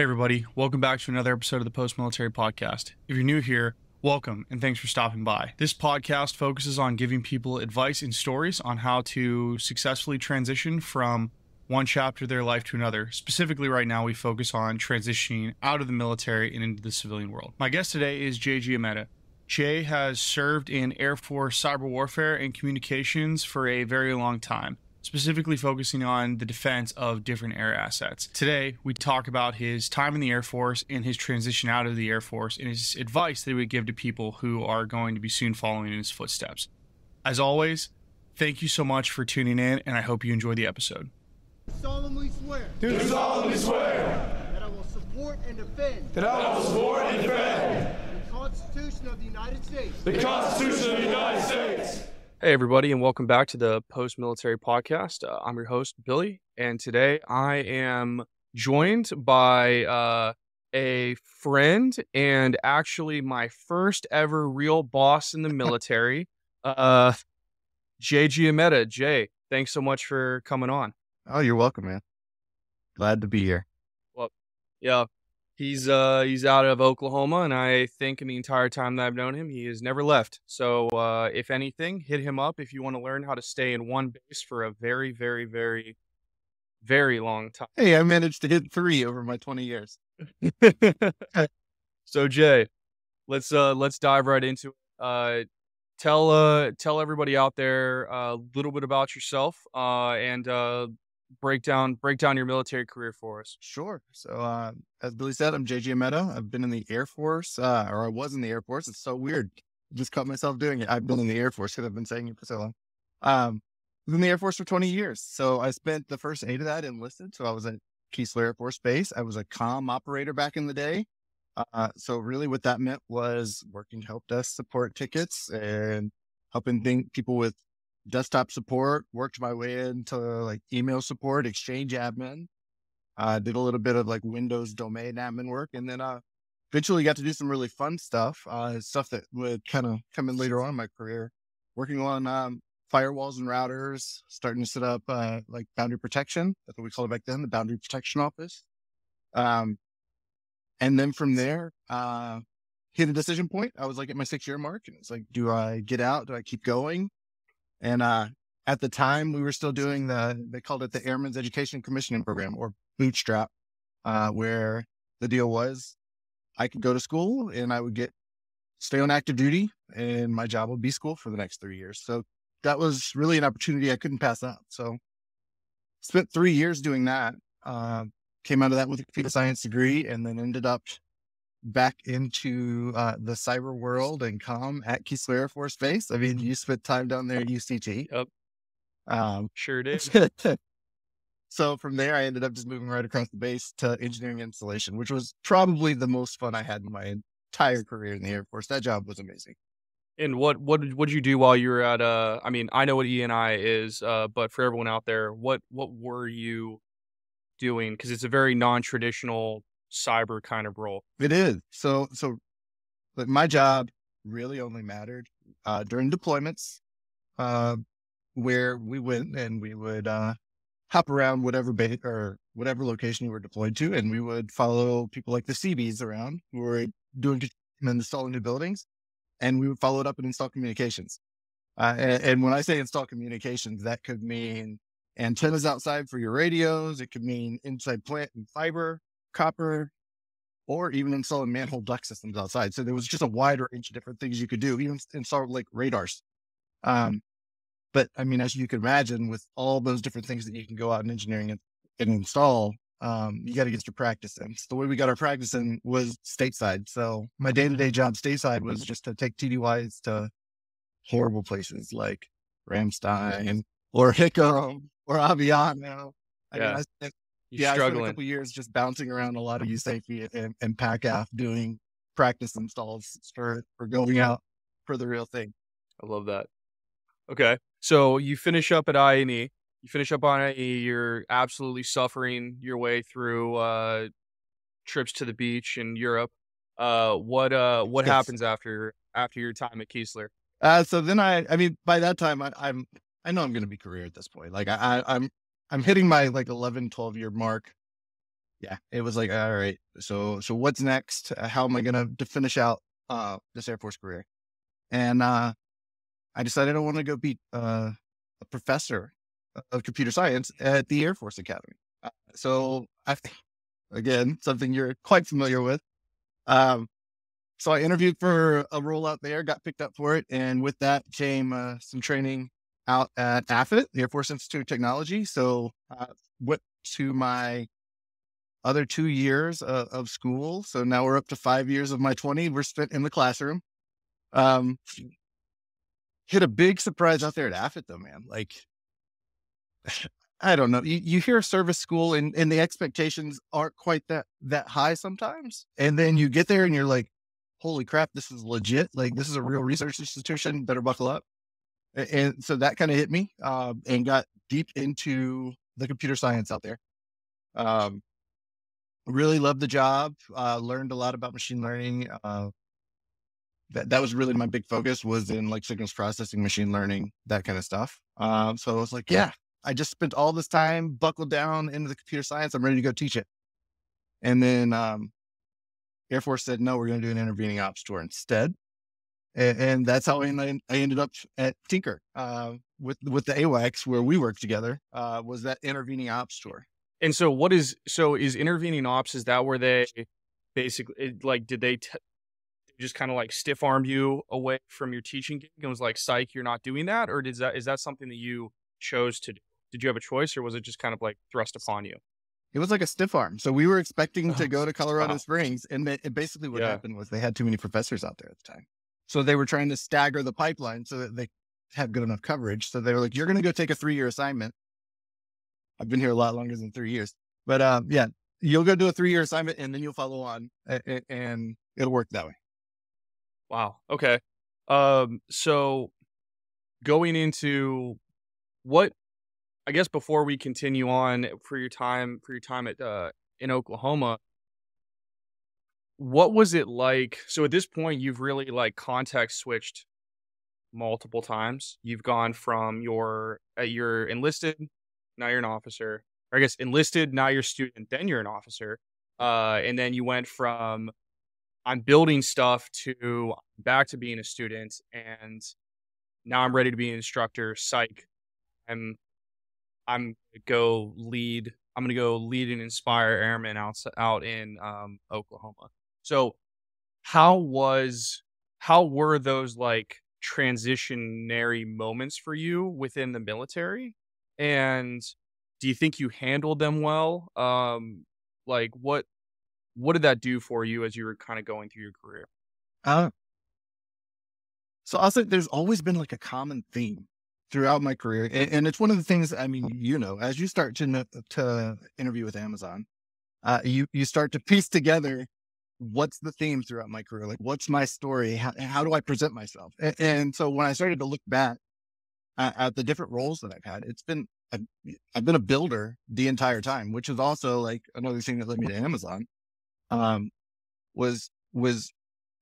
Hey, everybody. Welcome back to another episode of the Post Military Podcast. If you're new here, welcome and thanks for stopping by. This podcast focuses on giving people advice and stories on how to successfully transition from one chapter of their life to another. Specifically, right now, we focus on transitioning out of the military and into the civilian world. My guest today is Jay Giametta. Jay has served in Air Force cyber warfare and communications for a very long time specifically focusing on the defense of different air assets. Today, we talk about his time in the Air Force and his transition out of the Air Force and his advice that he would give to people who are going to be soon following in his footsteps. As always, thank you so much for tuning in, and I hope you enjoy the episode. solemnly swear Do solemnly swear that I will support and defend that I will support and defend the Constitution of the United States the Constitution of the United States Hey, everybody, and welcome back to the Post Military Podcast. Uh, I'm your host, Billy, and today I am joined by uh, a friend and actually my first ever real boss in the military, uh, Jay Giametta. Jay, thanks so much for coming on. Oh, you're welcome, man. Glad to be here. Well, yeah, he's uh he's out of Oklahoma, and I think in the entire time that I've known him, he has never left. So uh, if anything, hit him up if you want to learn how to stay in one base for a very, very, very, very long time. Hey, I managed to hit three over my 20 years. so Jay, let's uh let's dive right into it. Uh, tell uh tell everybody out there a little bit about yourself. Uh, and uh break down break down your military career for us. Sure. So, uh, as Billy said, I'm Jay Giametta. I've been in the Air Force, uh, or I was in the Air Force. It's so weird. Just caught myself doing it. I've been in the Air Force because I've been saying it for so long. Um, was in the Air Force for 20 years. So I spent the first eight of that enlisted. So I was at Keesler Air Force Base. I was a comm operator back in the day. Uh, so really what that meant was working help desk support tickets and helping think people with desktop support, worked my way into like email support, exchange admin. Uh, did a little bit of like Windows domain admin work, and then uh, eventually got to do some really fun stuff, uh, stuff that would kind of come in later on in my career, working on um, firewalls and routers, starting to set up uh, like boundary protection. That's what we called it back then, the boundary protection office. Um, and then from there, uh, hit a decision point. I was like at my six year mark, and it's like, do I get out? Do I keep going? And uh, at the time, we were still doing the, they called it the Airmen's Education Commissioning Program or Bootstrap, uh, where the deal was I could go to school and I would get, stay on active duty and my job would be school for the next three years. So that was really an opportunity I couldn't pass up. So spent three years doing that. Uh, came out of that with a computer science degree and then ended up back into uh, the cyber world and com at Keesler Air Force Base. I mean, you spent time down there at UCT. Yep. Um, Sure did. so from there, I ended up just moving right across the base to engineering installation, which was probably the most fun I had in my entire career in the Air Force. That job was amazing. And what what what did you do while you were at uh I mean, I know what ENI is, uh but for everyone out there, what what were you doing cuz it's a very non-traditional cyber kind of role. It is. So, so but my job really only mattered uh, during deployments, uh, where we went and we would uh, hop around whatever base or whatever location you were deployed to, and we would follow people like the Seabees around who were doing and installing new buildings, and we would follow it up and install communications. Uh, and, and when I say install communications, that could mean antennas outside for your radios. It could mean inside plant and fiber copper, or even installing manhole duct systems outside. So there was just a wide range of different things you could do, even install like radars. Um, but I mean, as you can imagine, with all those different things that you can go out in engineering and, and install, um, you got to get your practice in. So the way we got our practice in was stateside. So my day to day job stateside was just to take TDYs to horrible places like Ramstein or Hickam or Aviano. I Yeah. mean, I spent You're yeah, I spent a couple years just bouncing around a lot of USAFE and, and PACAF doing practice installs for, for going out for the real thing. I love that. Okay. So you finish up at INE. You finish up on INE, you're absolutely suffering your way through uh trips to the beach in Europe. Uh what uh what Yes. happens after after your time at Keesler? Uh, so then I, I mean, by that time I, I'm, I know I'm going to be career at this point. Like I, I, I'm, I'm hitting my like 11, 12 year mark. yeah, it was like, all right, so so what's next? Uh, How am I gonna to finish out uh this Air Force career? And uh I decided I want to go be uh, a professor of computer science at the Air Force Academy. Uh, so I, again, something you're quite familiar with. Um, so I interviewed for a role out there, got picked up for it, and with that came uh, some training out at AFIT, the Air Force Institute of Technology. So uh, went to my other two years of school. So now we're up to five years of my 20 were spent in the classroom. Um, hit a big surprise out there at AFIT though, man. Like, I don't know. You, you hear service school and, and the expectations aren't quite that, that high sometimes. And then you get there and you're like, holy crap, this is legit. Like this is a real research institution. Better buckle up. And so that kind of hit me, um, and got deep into the computer science out there. Um, really loved the job. Uh, learned a lot about machine learning. Uh, that that was really my big focus was in like signals processing, machine learning, that kind of stuff. Um, so I was like, yeah, I just spent all this time buckled down into the computer science. I'm ready to go teach it. And then um, Air Force said, no, we're going to do an intervening ops tour instead. And, and that's how I, I ended up at Tinker uh, with with the AWACS where we worked together. Uh, was that intervening ops tour? And so, what is so is intervening ops? Is that where they basically like did they t- just kind of like stiff arm you away from your teaching gig and was like, "Psych, you're not doing that," or did that is that something that you chose to do? Did you have a choice, or was it just kind of like thrust upon you? It was like a stiff arm. So we were expecting to Oh, go to Colorado wow. Springs, and they, it basically what Yeah. happened was they had too many professors out there at the time. So they were trying to stagger the pipeline so that they had good enough coverage. So they were like, "You're going to go take a three year assignment." I've been here a lot longer than three years, but um, yeah, you'll go do a three year assignment, and then you'll follow on, a- a- and it'll work that way. Wow. Okay. Um. So going into what I guess before we continue on for your time for your time at uh, in Oklahoma, what was it like? So at this point, you've really like context switched multiple times. You've gone from your uh, you're enlisted, now you're an officer. Or I guess enlisted, now you're a student, then you're an officer. Uh, and then you went from I'm building stuff to back to being a student, and now I'm ready to be an instructor. Psych. I'm I'm gonna go lead. I'm gonna go lead and inspire airmen out out in um, Oklahoma. So, how was how were those like transitionary moments for you within the military? And do you think you handled them well? Um, like what what did that do for you as you were kind of going through your career? Uh, so I'll say there's always been like a common theme throughout my career, and, and it's one of the things. I mean, you know, as you start to to interview with Amazon, uh, you you start to piece together what's the theme throughout my career, like what's my story, how, how do I present myself, and, and so when I started to look back at, at the different roles that I've had, it's been I've, I've been a builder the entire time, which is also like another thing that led me to Amazon. Um, was was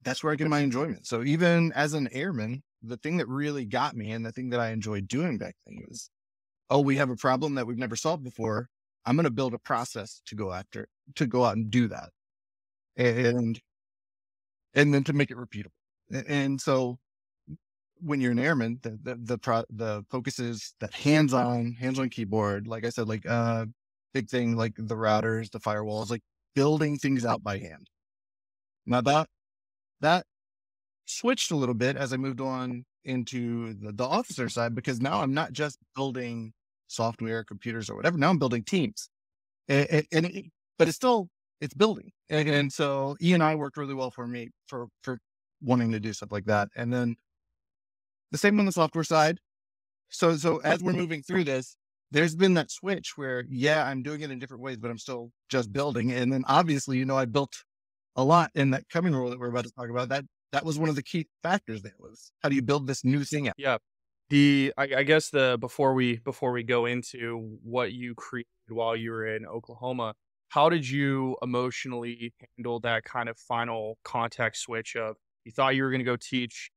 that's where I get my enjoyment. So even as an airman, the thing that really got me and the thing that I enjoyed doing back then was, oh, we have a problem that we've never solved before. I'm going to build a process to go after, to go out and do that. And, and then to make it repeatable. And so when you're an airman, the, the, the, pro, the focus is that hands on, hands on keyboard. Like I said, like, uh, big thing, like the routers, the firewalls, like building things out by hand. Now that that switched a little bit as I moved on into the, the officer side because now I'm not just building software, computers, or whatever. Now I'm building teams, and, and it, but it's still it's building. And, and so E and I worked really well for me for for wanting to do stuff like that. And then the same on the software side. So so as we're moving through this, there's been that switch where yeah, I'm doing it in different ways, but I'm still just building. And then obviously, you know, I built a lot in that coming role that we're about to talk about. That that was one of the key factors there was how do you build this new thing out? Yeah. The I, I guess the before we before we go into what you created while you were in Oklahoma, how did you emotionally handle that kind of final context switch of you thought you were going to go teach,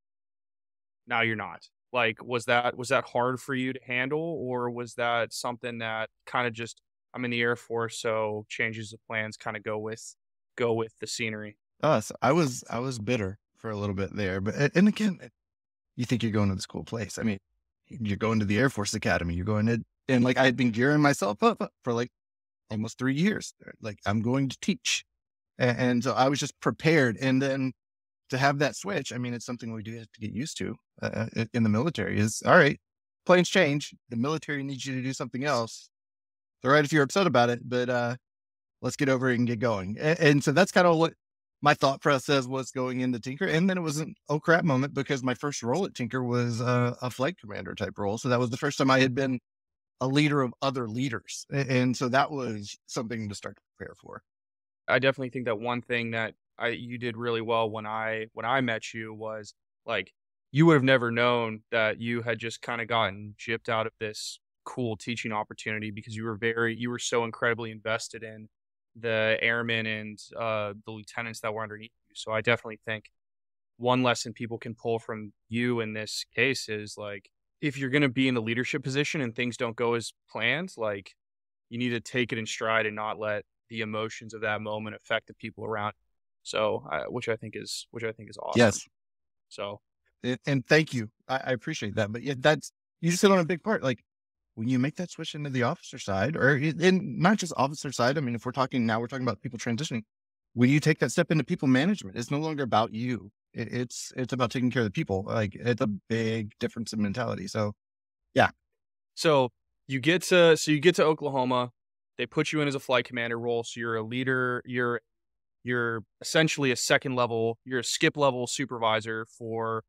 now you're not? Like was that was that hard for you to handle or was that something that kind of just I'm in the Air Force, so changes of plans kind of go with go with the scenery. Uh, Us, I was I was bitter for a little bit there, but and again, eh, you think you're going to this cool place. I mean, you're going to the Air Force Academy. You're going to and like I had been gearing myself up for like almost three years. Like I'm going to teach, and, and so I was just prepared. And then to have that switch, I mean, it's something we do have to get used to uh, in the military. Is all right. Planes change. The military needs you to do something else. It's all right if you're upset about it, but uh, let's get over it and get going. And, and so that's kind of what my thought process was going into Tinker. And then it was an oh crap moment because my first role at Tinker was uh, a flight commander type role. So that was the first time I had been a leader of other leaders. And so that was something to start to prepare for. I definitely think that one thing that I you did really well when I when I met you was like you would have never known that you had just kind of gotten gypped out of this cool teaching opportunity because you were very you were so incredibly invested in the airmen and uh, the lieutenants that were underneath you. So I definitely think one lesson people can pull from you in this case is like if you're going to be in the leadership position and things don't go as planned, like you need to take it in stride and not let the emotions of that moment affect the people around. So, uh, which I think is which I think is awesome. Yes. So, and, and thank you. I, I, appreciate that. But yeah, that's you just hit on a big part. Like when you make that switch into the officer side, or in not just officer side. I mean, if we're talking now, we're talking about people transitioning. When you take that step into people management, it's no longer about you. It, it's it's about taking care of the people. Like it's a big difference in mentality. So, yeah. So you get to so you get to Oklahoma. They put you in as a flight commander role. So you're a leader. You're you're essentially a second level. You're a skip level supervisor for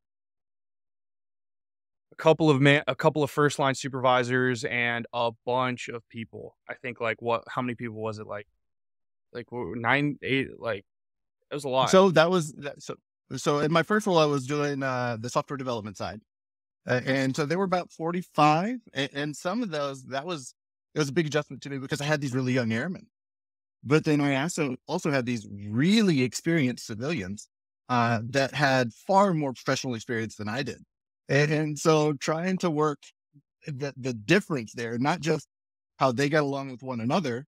a couple of man, a couple of first line supervisors and a bunch of people. I think like what? How many people was it? Like like nine, eight. Like it was a lot. So that was that, so so in my first role, I was doing uh, the software development side, uh, and so there were about forty five, and, and, some of those that was it was a big adjustment to me because I had these really young airmen, but then I also also had these really experienced civilians uh, that had far more professional experience than I did, and, and so trying to work the the difference there, not just how they got along with one another,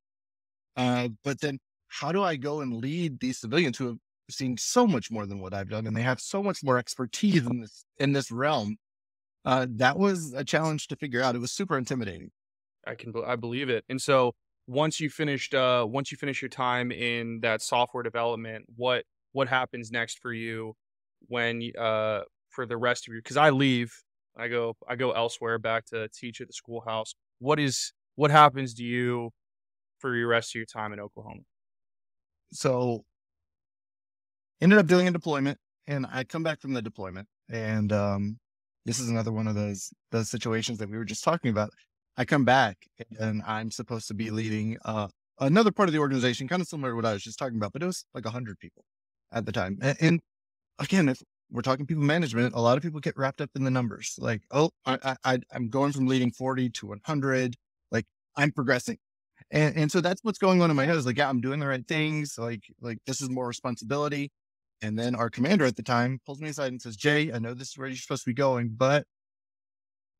uh, but then how do I go and lead these civilians who have seen so much more than what I've done, and they have so much more expertise in this in this realm. Uh, that was a challenge to figure out. It was super intimidating. I can I believe it. And so once you finished uh, once you finish your time in that software development, what what happens next for you when uh, for the rest of your because I leave, I go I go elsewhere back to teach at the schoolhouse. What is what happens to you for your rest of your time in Oklahoma? So ended up doing a deployment and I come back from the deployment and um, this is another one of those those situations that we were just talking about. I come back and I'm supposed to be leading uh, another part of the organization, kind of similar to what I was just talking about, but it was like hundred people at the time. And, and, again, if we're talking people management, a lot of people get wrapped up in the numbers. Like, oh, I, I, I'm going from leading 40 to 100. Like, I'm progressing. And, and so that's what's going on in my head is like, yeah, I'm doing the right things. Like, like this is more responsibility. And then our commander at the time pulls me aside and says, Jay, I know this is where you're supposed to be going, but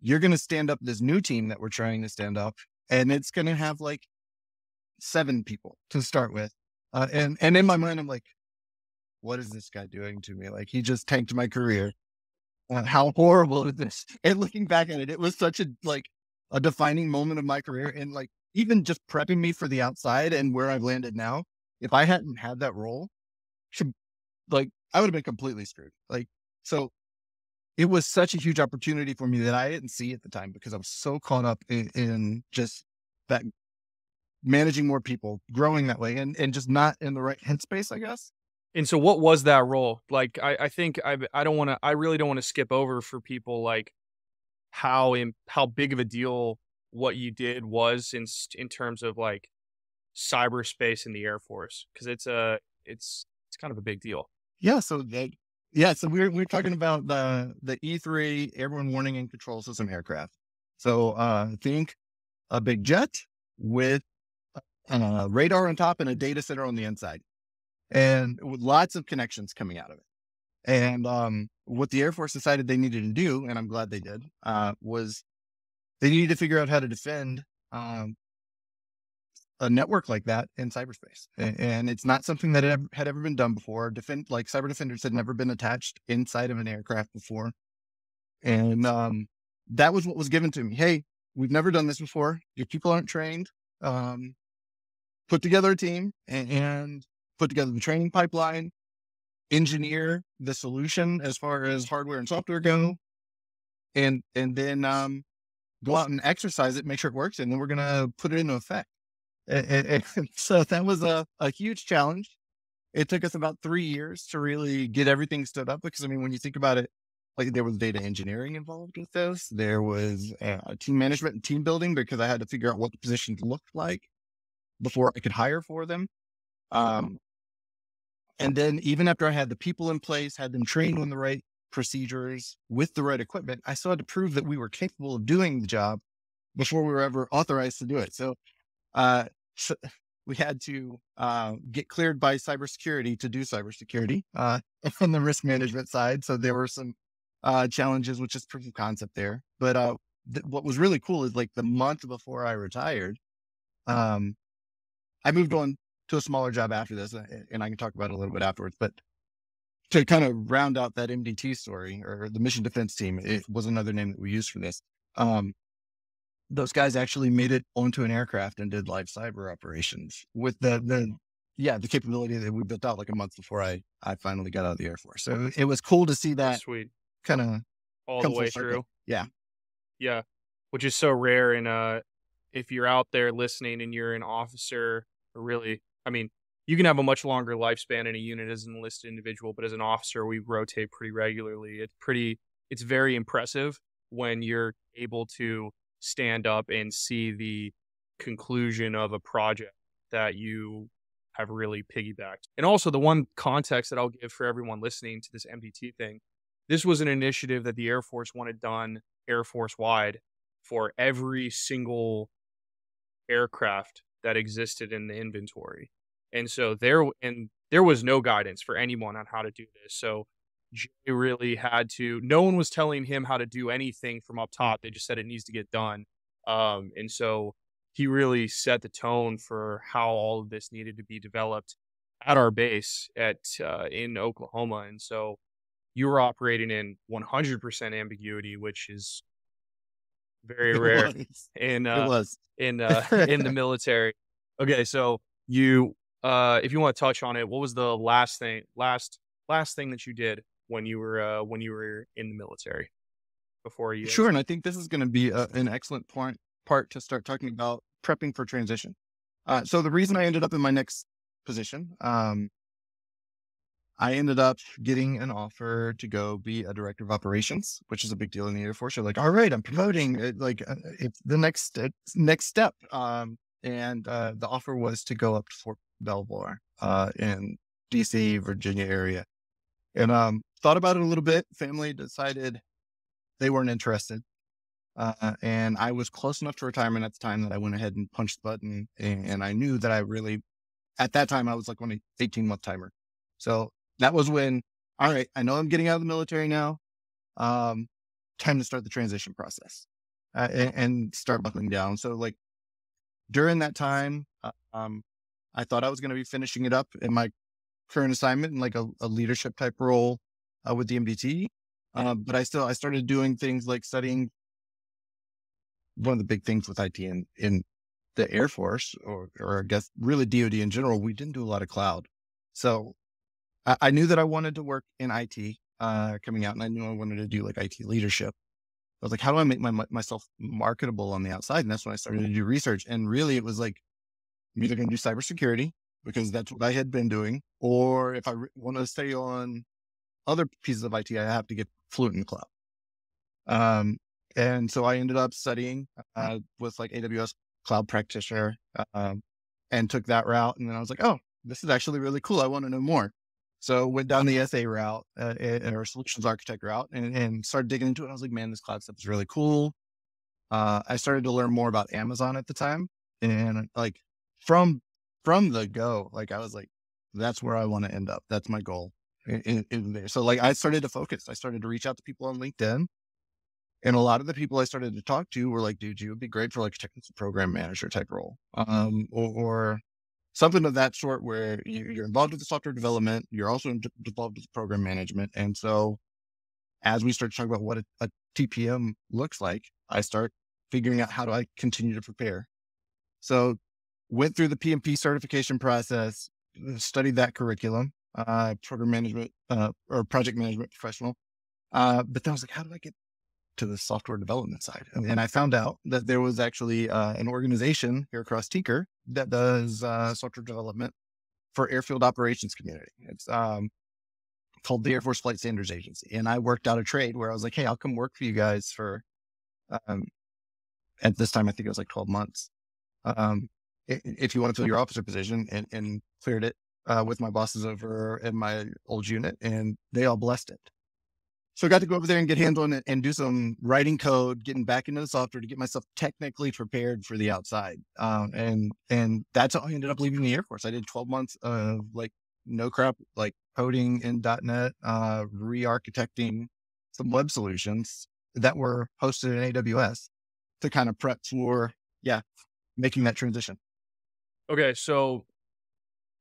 you're going to stand up this new team that we're trying to stand up. And it's going to have like seven people to start with. Uh, and, and in my mind, I'm like, what is this guy doing to me? Like he just tanked my career. Uh, how horrible is this? And looking back at it, it was such a, like a defining moment of my career. And like, even just prepping me for the outside and where I've landed now, if I hadn't had that role, like I would have been completely screwed. Like, so it was such a huge opportunity for me that I didn't see at the time because I was so caught up in, in just that managing more people, growing that way, and and just not in the right headspace, I guess. And so, what was that role? Like, I, I think I I don't want to. I really don't want to skip over for people like how in how big of a deal what you did was in in terms of like cyberspace in the Air Force because it's a it's it's kind of a big deal. Yeah. So that, yeah. So we're, we're talking about the, the E3 airborne warning and control system aircraft. So, uh, think a big jet with a radar on top and a data center on the inside and with lots of connections coming out of it. And, um, what the Air Force decided they needed to do, and I'm glad they did, uh, was they needed to figure out how to defend, um, a network like that in cyberspace. And it's not something that had ever been done before. Defend, like cyber defenders had never been attached inside of an aircraft before. And, um, that was what was given to me. Hey, we've never done this before. Your people aren't trained. Um, put together a team and, and put together the training pipeline, engineer the solution as far as hardware and software go, and and then um, go out and exercise it, make sure it works, and then we're gonna put it into effect. And, and- so that was a, a huge challenge. It took us about three years to really get everything stood up because I mean, when you think about it, like there was data engineering involved with this, there was uh, team management and team building because I had to figure out what the positions looked like before I could hire for them. Um, and then even after I had the people in place, had them trained on the right procedures with the right equipment, I still had to prove that we were capable of doing the job before we were ever authorized to do it. So, uh, we had to uh, get cleared by cybersecurity to do cybersecurity uh, on the risk management side. So there were some uh, challenges, which is proof of concept there. But uh, th- what was really cool is like the month before I retired, um, I moved on to a smaller job after this, uh, and I can talk about it a little bit afterwards. But to kind of round out that MDT story or the mission defense team, it was another name that we used for this. Um, those guys actually made it onto an aircraft and did live cyber operations with the the yeah the capability that we built out like a month before I I finally got out of the Air Force. So it was cool to see that Sweet. kind of All the way through. Yeah. Yeah. Which is so rare. And uh, if you're out there listening and you're an officer, or really, I mean, you can have a much longer lifespan in a unit as an enlisted individual, but as an officer, we rotate pretty regularly. It's pretty, it's very impressive when you're able to stand up and see the conclusion of a project that you have really piggybacked. And also, the one context that I'll give for everyone listening to this MDT thing this was an initiative that the Air Force wanted done Air Force wide for every single aircraft that existed in the inventory. And so there and there was no guidance for anyone on how to do this. So Jay really had to no one was telling him how to do anything from up top. They just said it needs to get done. Um, and so he really set the tone for how all of this needed to be developed at our base at uh, in Oklahoma. And so you were operating in 100% ambiguity, which is very rare was. in uh, in uh, in the military. Okay, so you uh, if you want to touch on it, what was the last thing last last thing that you did when you were uh, when you were in the military before you Sure, and I think this is going to be a, an excellent point part to start talking about prepping for transition. Uh, so the reason I ended up in my next position, um, I ended up getting an offer to go be a director of operations, which is a big deal in the Air Force. You're like, all right, I'm promoting, it, like uh, it's the next uh, next step. Um, and uh, the offer was to go up to Fort Belvoir uh, in DC, Virginia area, and um, thought about it a little bit. Family decided they weren't interested. Uh, and I was close enough to retirement at the time that I went ahead and punched the button. And, and I knew that I really, at that time, I was like on an 18 month timer. So that was when, all right, I know I'm getting out of the military now. Um, time to start the transition process uh, and, and start buckling down. So like during that time, uh, um, I thought I was going to be finishing it up in my current assignment in like a, a leadership type role uh, with the MDT. Um, but I still I started doing things like studying. One of the big things with IT in in the Air Force, or or I guess really DoD in general, we didn't do a lot of cloud. So I, I knew that I wanted to work in IT uh, coming out, and I knew I wanted to do like IT leadership. I was like, how do I make my myself marketable on the outside? And that's when I started to do research. And really, it was like, I'm either going to do cybersecurity because that's what I had been doing, or if I re- want to stay on other pieces of IT, I have to get fluent in the cloud. Um, and so I ended up studying uh, with like AWS cloud practitioner um, and took that route. And then I was like, oh, this is actually really cool. I want to know more. So went down the SA route uh, or solutions architect route and, and started digging into it. I was like, man, this cloud stuff is really cool. Uh, I started to learn more about Amazon at the time, and like from from the go, like I was like, that's where I want to end up. That's my goal in, in, there. So like I started to focus. I started to reach out to people on LinkedIn And a lot of the people I started to talk to were like, dude, you would be great for like a technical program manager type role. Um, or, or something of that sort where you, you're involved with the software development, you're also involved with program management. And so as we start to talk about what a, a TPM looks like, I start figuring out how do I continue to prepare. So went through the PMP certification process, studied that curriculum, uh, program management, uh, or project management professional. Uh, but then I was like, how do I get to the software development side? And, and I found out that there was actually uh, an organization here across Tinker that does uh, software development for airfield operations community. It's um, called the Air Force Flight Standards Agency. And I worked out a trade where I was like, hey, I'll come work for you guys for, um, at this time, I think it was like 12 months. Um, if you want to fill your officer position and, and cleared it uh, with my bosses over in my old unit and they all blessed it. So I got to go over there and get hands on it and do some writing code, getting back into the software to get myself technically prepared for the outside. Um, and, and that's how I ended up leaving the Air Force. I did 12 months of like no crap, like coding in .NET, uh, re-architecting some web solutions that were hosted in AWS to kind of prep for, yeah, making that transition. Okay, so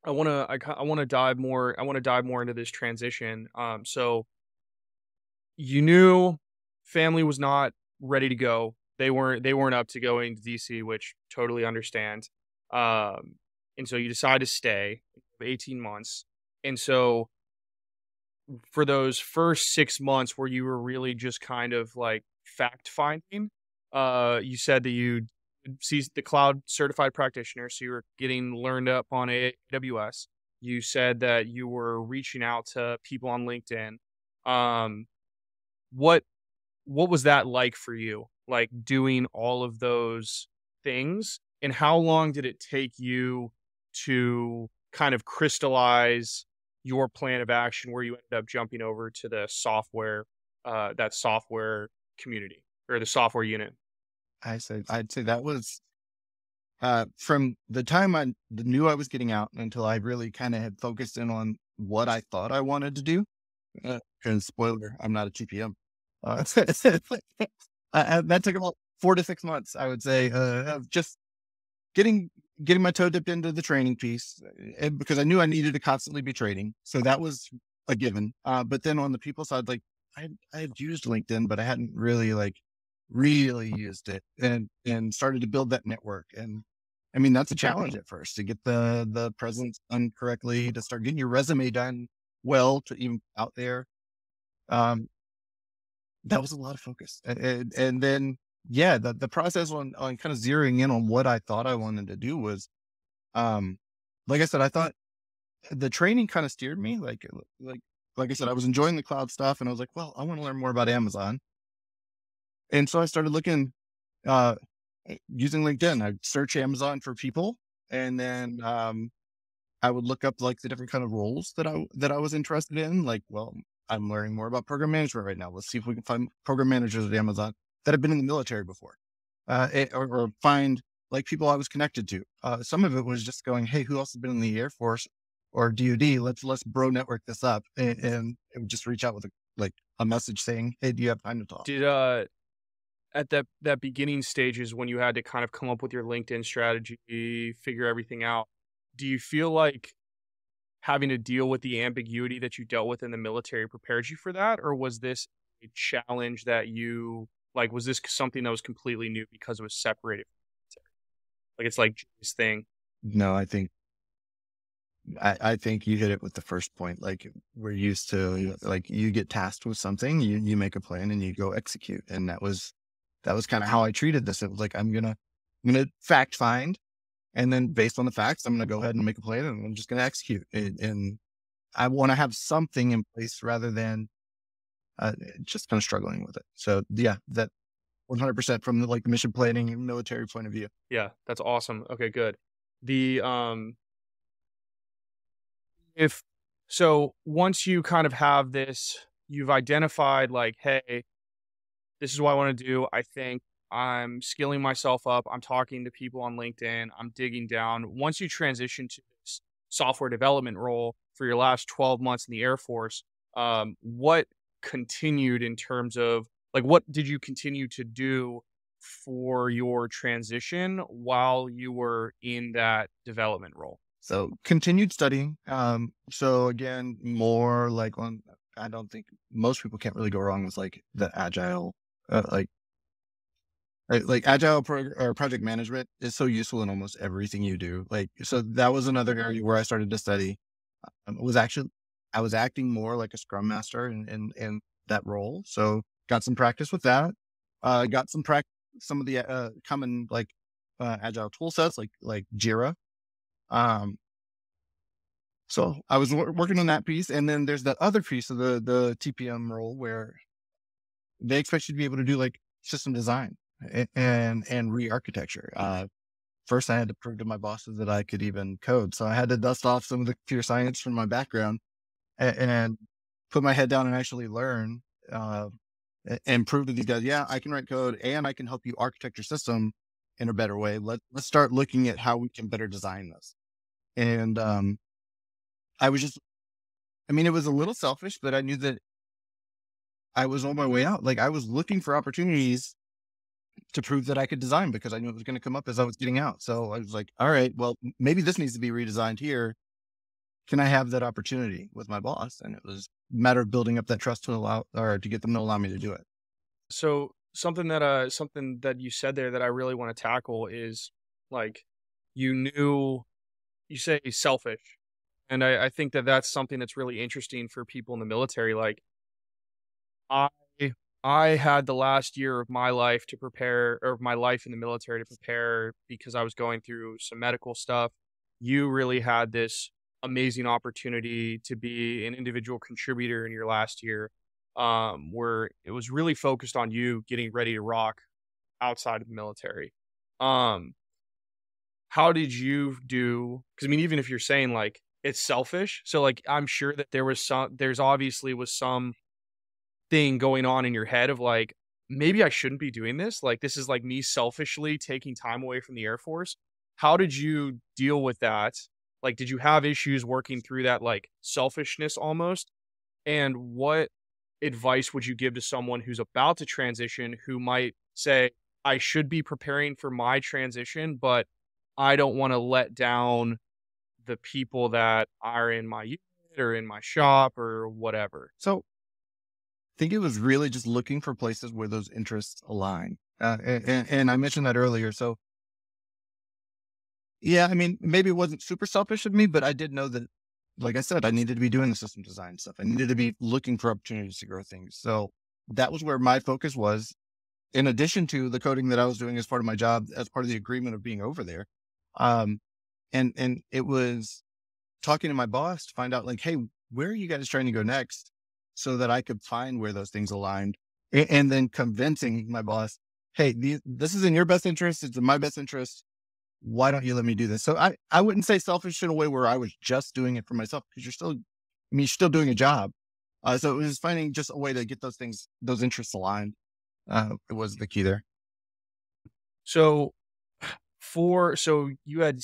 I want to I, I want to dive more I want to dive more into this transition. Um so you knew family was not ready to go. They weren't they weren't up to going to DC, which totally understand. Um and so you decide to stay 18 months. And so for those first 6 months where you were really just kind of like fact finding, uh you said that you see the cloud certified practitioner. So you were getting learned up on AWS. You said that you were reaching out to people on LinkedIn. Um, what what was that like for you? Like doing all of those things, and how long did it take you to kind of crystallize your plan of action where you ended up jumping over to the software, uh, that software community or the software unit? I say I'd say that was uh, from the time I knew I was getting out until I really kind of had focused in on what I thought I wanted to do. Uh, and spoiler, I'm not a TPM. Uh, that took about four to six months, I would say, uh, of just getting getting my toe dipped into the training piece uh, because I knew I needed to constantly be trading. So that was a given. Uh, but then on the people side, like I, I had used LinkedIn, but I hadn't really like really used it and and started to build that network and i mean that's a challenge at first to get the the presence done correctly to start getting your resume done well to even out there. Um that was a lot of focus and and then yeah the, the process on on kind of zeroing in on what i thought i wanted to do was um like i said i thought the training kind of steered me like like like i said i was enjoying the cloud stuff and i was like well i want to learn more about amazon and so I started looking, uh, eh, using LinkedIn. I'd search Amazon for people and then, um, I would look up like the different kind of roles that I, that I was interested in. Like, well, I'm learning more about program management right now. Let's see if we can find program managers at Amazon that have been in the military before, uh, eh, or, or, find like people I was connected to. Uh, some of it was just going, Hey, who else has been in the Air Force or DoD? Let's, let's bro network this up and, and it would just reach out with a, like a message saying, Hey, do you have time to talk? Did, uh, at that that beginning stages when you had to kind of come up with your LinkedIn strategy, figure everything out, do you feel like having to deal with the ambiguity that you dealt with in the military prepared you for that or was this a challenge that you like was this something that was completely new because it was separated like it's like this thing no i think I, I think you hit it with the first point. Like we're used to, like you get tasked with something, you you make a plan and you go execute, and that was that was kind of how I treated this. It was like, I'm going to, I'm going to fact find. And then based on the facts, I'm going to go ahead and make a plan and I'm just going to execute it. And I want to have something in place rather than uh, just kind of struggling with it. So yeah, that 100% from the like mission planning and military point of view. Yeah, that's awesome. Okay, good. The, um, if, so once you kind of have this, you've identified like, hey, this is what I want to do. I think I'm skilling myself up. I'm talking to people on LinkedIn. I'm digging down. Once you transition to this software development role for your last 12 months in the Air Force, um, what continued in terms of like what did you continue to do for your transition while you were in that development role? So continued studying. Um, so again, more like on, I don't think most people can't really go wrong with like the agile, uh, like, like agile pro- or project management is so useful in almost everything you do. Like, so that was another area where I started to study. Um, was actually, I was acting more like a scrum master in, in, in that role. So got some practice with that. Uh, got some practice, some of the, uh, common like, uh, agile tool sets like, like Jira um, so I was wor- working on that piece, and then there's that other piece of the the TPM role where they expect you to be able to do like system design and and, re-architecture. Uh, first, I had to prove to my bosses that I could even code, so I had to dust off some of the computer science from my background and, and put my head down and actually learn uh, and prove to these guys, yeah, I can write code and I can help you architect your system in a better way. Let let's start looking at how we can better design this. And um, I was just, I mean, it was a little selfish, but I knew that I was on my way out. Like I was looking for opportunities to prove that I could design because I knew it was going to come up as I was getting out. So I was like, all right, well, maybe this needs to be redesigned here. Can I have that opportunity with my boss? And it was a matter of building up that trust to allow or to get them to allow me to do it. So something that uh something that you said there that I really want to tackle is like you knew you say selfish and I, I think that that's something that's really interesting for people in the military like i i had the last year of my life to prepare or my life in the military to prepare because i was going through some medical stuff you really had this amazing opportunity to be an individual contributor in your last year um, where it was really focused on you getting ready to rock outside of the military. Um, how did you do? Because I mean, even if you're saying like it's selfish, so like I'm sure that there was some, there's obviously was some thing going on in your head of like maybe I shouldn't be doing this. Like this is like me selfishly taking time away from the Air Force. How did you deal with that? Like, did you have issues working through that like selfishness almost? And what advice would you give to someone who's about to transition who might say, I should be preparing for my transition, but I don't want to let down the people that are in my unit or in my shop or whatever? So think it was really just looking for places where those interests align. Uh, and, and I mentioned that earlier. So yeah, I mean, maybe it wasn't super selfish of me, but I did know that like I said, I needed to be doing the system design stuff. I needed to be looking for opportunities to grow things. So that was where my focus was. In addition to the coding that I was doing as part of my job, as part of the agreement of being over there. Um, and, and it was talking to my boss to find out like, Hey, where are you guys trying to go next? So that I could find where those things aligned and, then convincing my boss, Hey, this is in your best interest. It's in my best interest why don't you let me do this? So I, I wouldn't say selfish in a way where I was just doing it for myself because you're still, I mean, you're still doing a job. Uh, so it was finding just a way to get those things, those interests aligned. Uh, it was the key there. So for, so you had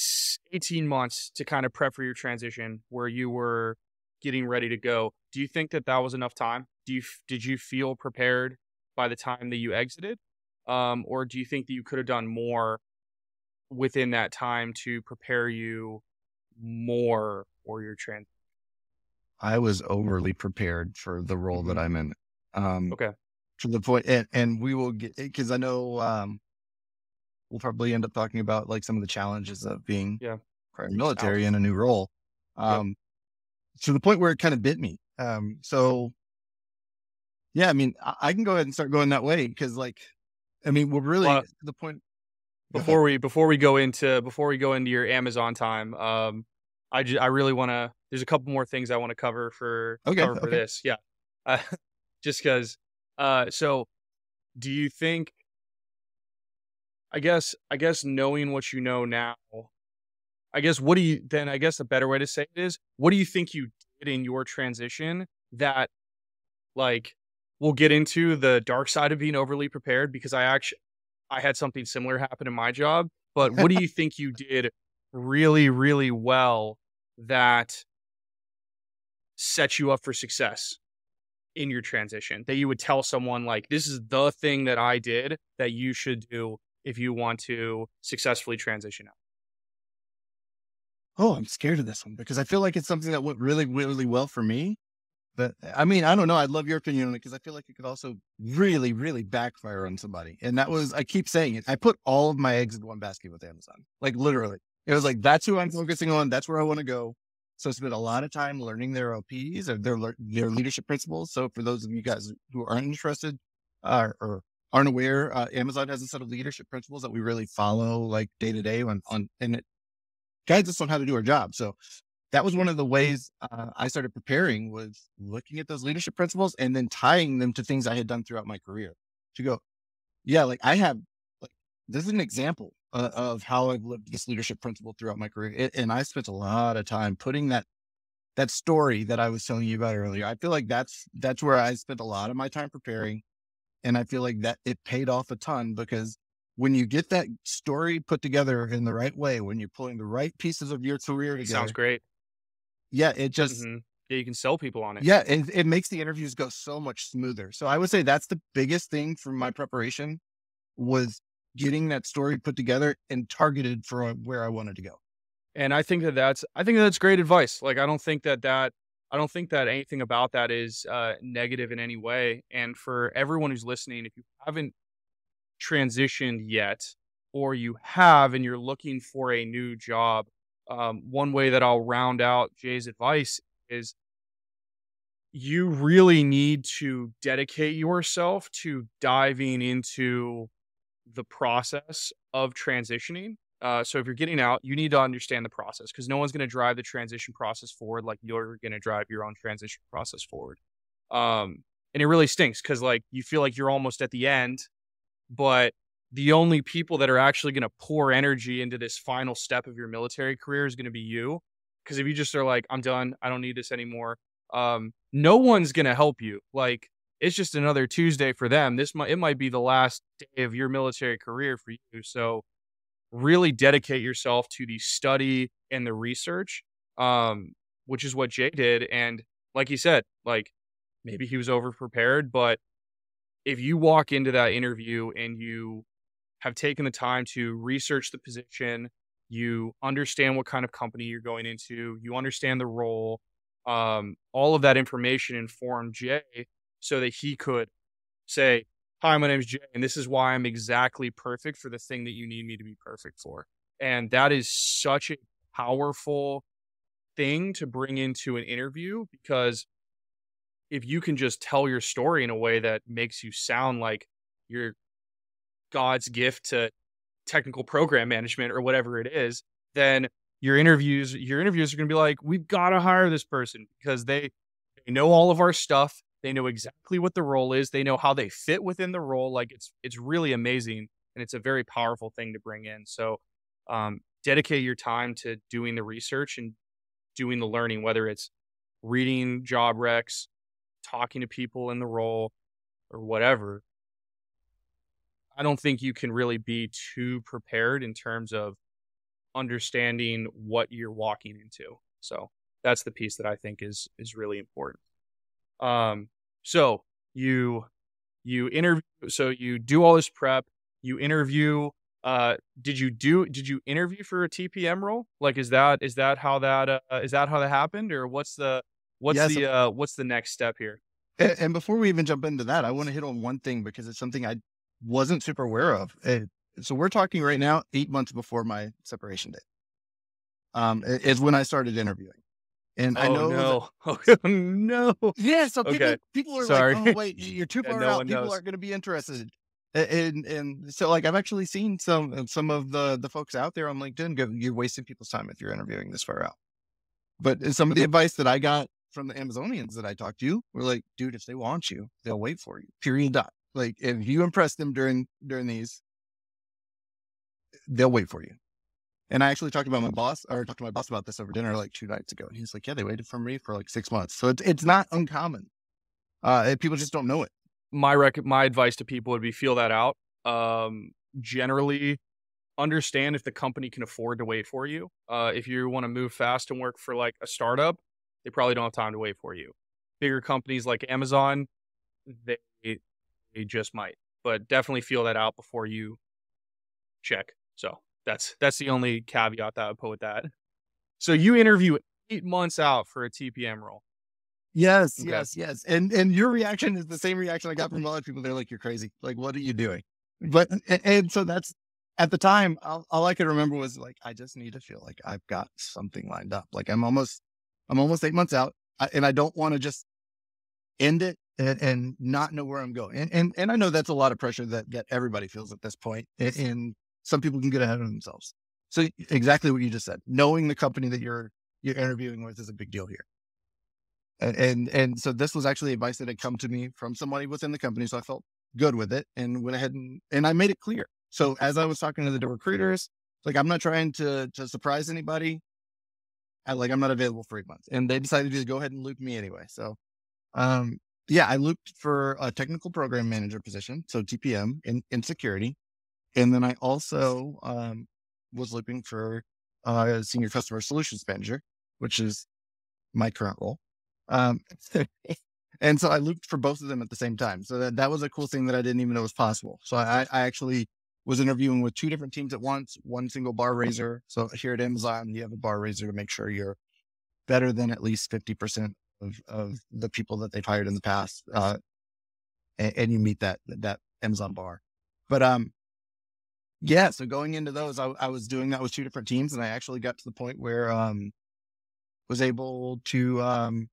18 months to kind of prep for your transition where you were getting ready to go. Do you think that that was enough time? Do you, did you feel prepared by the time that you exited? Um, or do you think that you could have done more within that time to prepare you more for your trans I was overly prepared for the role mm-hmm. that I'm in. Um, okay. To the point, and, and we will get because I know um, we'll probably end up talking about like some of the challenges of being yeah prior military in a new role. Um, yep. To the point where it kind of bit me. Um, so yeah, I mean, I, I, can go ahead and start going that way because, like, I mean, we're really well, the point before we before we go into before we go into your Amazon time, um, I just, I really want to. There's a couple more things I want to cover for okay, cover for okay. this. Yeah, uh, just because. Uh, so, do you think? I guess I guess knowing what you know now, I guess what do you then? I guess a better way to say it is, what do you think you did in your transition that, like, we'll get into the dark side of being overly prepared because I actually I had something similar happen in my job. But what do you think you did really, really well that set you up for success? in your transition that you would tell someone like this is the thing that I did that you should do if you want to successfully transition out? Oh, I'm scared of this one because I feel like it's something that went really, really well for me. But I mean, I don't know. I'd love your opinion on it because I feel like it could also really, really backfire on somebody. And that was, I keep saying it. I put all of my eggs in one basket with Amazon, like literally. It was like, that's who I'm focusing on. That's where I want to go. So I spent a lot of time learning their LPs or their, their leadership principles. So for those of you guys who aren't interested uh, or aren't aware, uh, Amazon has a set of leadership principles that we really follow like day to day on, on, and it guides us on how to do our job. So that was one of the ways uh, I started preparing was looking at those leadership principles and then tying them to things I had done throughout my career to go, yeah, like I have, like, this is an example uh, of how I've lived this leadership principle throughout my career. It, and I spent a lot of time putting that, that story that I was telling you about earlier. I feel like that's, that's where I spent a lot of my time preparing. And I feel like that it paid off a ton because when you get that story put together in the right way, when you're pulling the right pieces of your career together, sounds great. Yeah, it just mm-hmm. yeah, you can sell people on it. Yeah, it, it makes the interviews go so much smoother. So I would say that's the biggest thing from my preparation was getting that story put together and targeted for where I wanted to go. And I think that that's I think that's great advice. Like I don't think that that I don't think that anything about that is uh, negative in any way. And for everyone who's listening, if you haven't transitioned yet, or you have and you're looking for a new job, um, one way that I'll round out Jay's advice is you really need to dedicate yourself to diving into the process of transitioning. Uh, so if you're getting out, you need to understand the process because no one's going to drive the transition process forward like you're going to drive your own transition process forward. Um, and it really stinks because like you feel like you're almost at the end but the only people that are actually going to pour energy into this final step of your military career is going to be you. Because if you just are like, I'm done, I don't need this anymore, um, no one's going to help you. Like, it's just another Tuesday for them. This might it might be the last day of your military career for you. So, really dedicate yourself to the study and the research, um, which is what Jay did. And like he said, like maybe he was over prepared, but if you walk into that interview and you have taken the time to research the position, you understand what kind of company you're going into, you understand the role, um, all of that information informed Jay so that he could say, Hi, my name is Jay, and this is why I'm exactly perfect for the thing that you need me to be perfect for. And that is such a powerful thing to bring into an interview because if you can just tell your story in a way that makes you sound like you're God's gift to technical program management or whatever it is, then your interviews your interviews are going to be like we've got to hire this person because they they know all of our stuff. They know exactly what the role is. They know how they fit within the role. Like it's it's really amazing and it's a very powerful thing to bring in. So um, dedicate your time to doing the research and doing the learning whether it's reading job recs talking to people in the role or whatever, I don't think you can really be too prepared in terms of understanding what you're walking into. So that's the piece that I think is is really important. Um, so you you interview, so you do all this prep, you interview. Uh, did you do? Did you interview for a TPM role? Like, is that is that how that uh, is that how that happened, or what's the What's yes. the uh, what's the next step here? And, and, before we even jump into that, I want to hit on one thing because it's something I wasn't super aware of. It, so we're talking right now, eight months before my separation date. Um, is when I started interviewing. And oh, I know, no. That, oh, no. Yeah. So people, okay. people are Sorry. like, oh, wait, you're too far yeah, no out. People knows. aren't going to be interested. And, and so like, I've actually seen some, some of the, the folks out there on LinkedIn go, you're wasting people's time if you're interviewing this far out. But some of the advice that I got from the Amazonians that I talked to were like, dude, if they want you, they'll wait for you. Period. Dot. Like if you impress them during during these, they'll wait for you. And I actually talked about my boss, or talked to my boss about this over dinner like two nights ago. And he's like, "Yeah, they waited for me for like six months, so it's it's not uncommon. Uh, people just don't know it." My rec- my advice to people would be feel that out. Um, generally, understand if the company can afford to wait for you. Uh, if you want to move fast and work for like a startup, they probably don't have time to wait for you. bigger companies like Amazon, they they just might. But definitely feel that out before you check. So that's that's the only caveat that I would put with that. So you interview eight months out for a TPM role. Yes, Okay. yes, yes. And and your reaction is the same reaction I got from a lot of people. They're like, "You're crazy. Like, what are you doing?" But and, and so that's at the time. All, all I could remember was like, I just need to feel like I've got something lined up. Like I'm almost, I'm almost eight months out, I, and I don't want to just end it and, and not know where I'm going. And, and and I know that's a lot of pressure that that everybody feels at this point. And, and some people can get ahead of themselves. So exactly what you just said. Knowing the company that you're you're interviewing with is a big deal here. And, and and so this was actually advice that had come to me from somebody within the company. So I felt good with it and went ahead and and I made it clear. So as I was talking to the recruiters, like I'm not trying to to surprise anybody. I like I'm not available for eight months. And they decided to just go ahead and loop me anyway. So um yeah, I looped for a technical program manager position, so TPM in, in security. And then I also um was looping for uh, a senior customer solutions manager, which is my current role. Um, and so I looped for both of them at the same time. So that, that was a cool thing that I didn't even know was possible. So I, I actually was interviewing with two different teams at once, one single bar raiser. So here at Amazon, you have a bar raiser to make sure you're better than at least 50% of, of the people that they've hired in the past. Uh, and, and you meet that, that Amazon bar. But, um, yeah, so going into those, I, I was doing that with two different teams, and I actually got to the point where um was able to um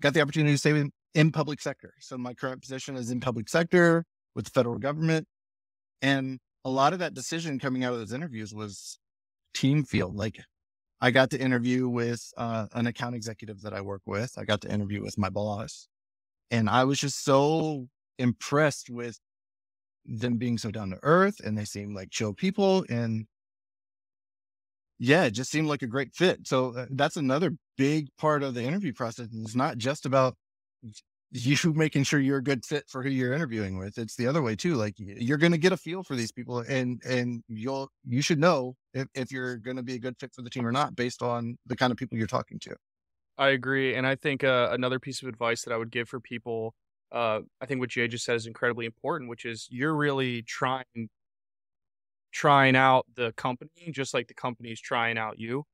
got the opportunity to stay in, in public sector. So my current position is in public sector with the federal government, and a lot of that decision coming out of those interviews was team field. Like I got to interview with uh, an account executive that I work with. I got to interview with my boss, and I was just so impressed with them being so down to earth and they seem like chill people and yeah it just seemed like a great fit so uh, that's another big part of the interview process it's not just about you making sure you're a good fit for who you're interviewing with it's the other way too like you're going to get a feel for these people and and you'll you should know if, if you're going to be a good fit for the team or not based on the kind of people you're talking to I agree, and I think uh, another piece of advice that I would give for people, uh, I think what Jay just said is incredibly important, which is you're really trying trying out the company just like the company's trying out you.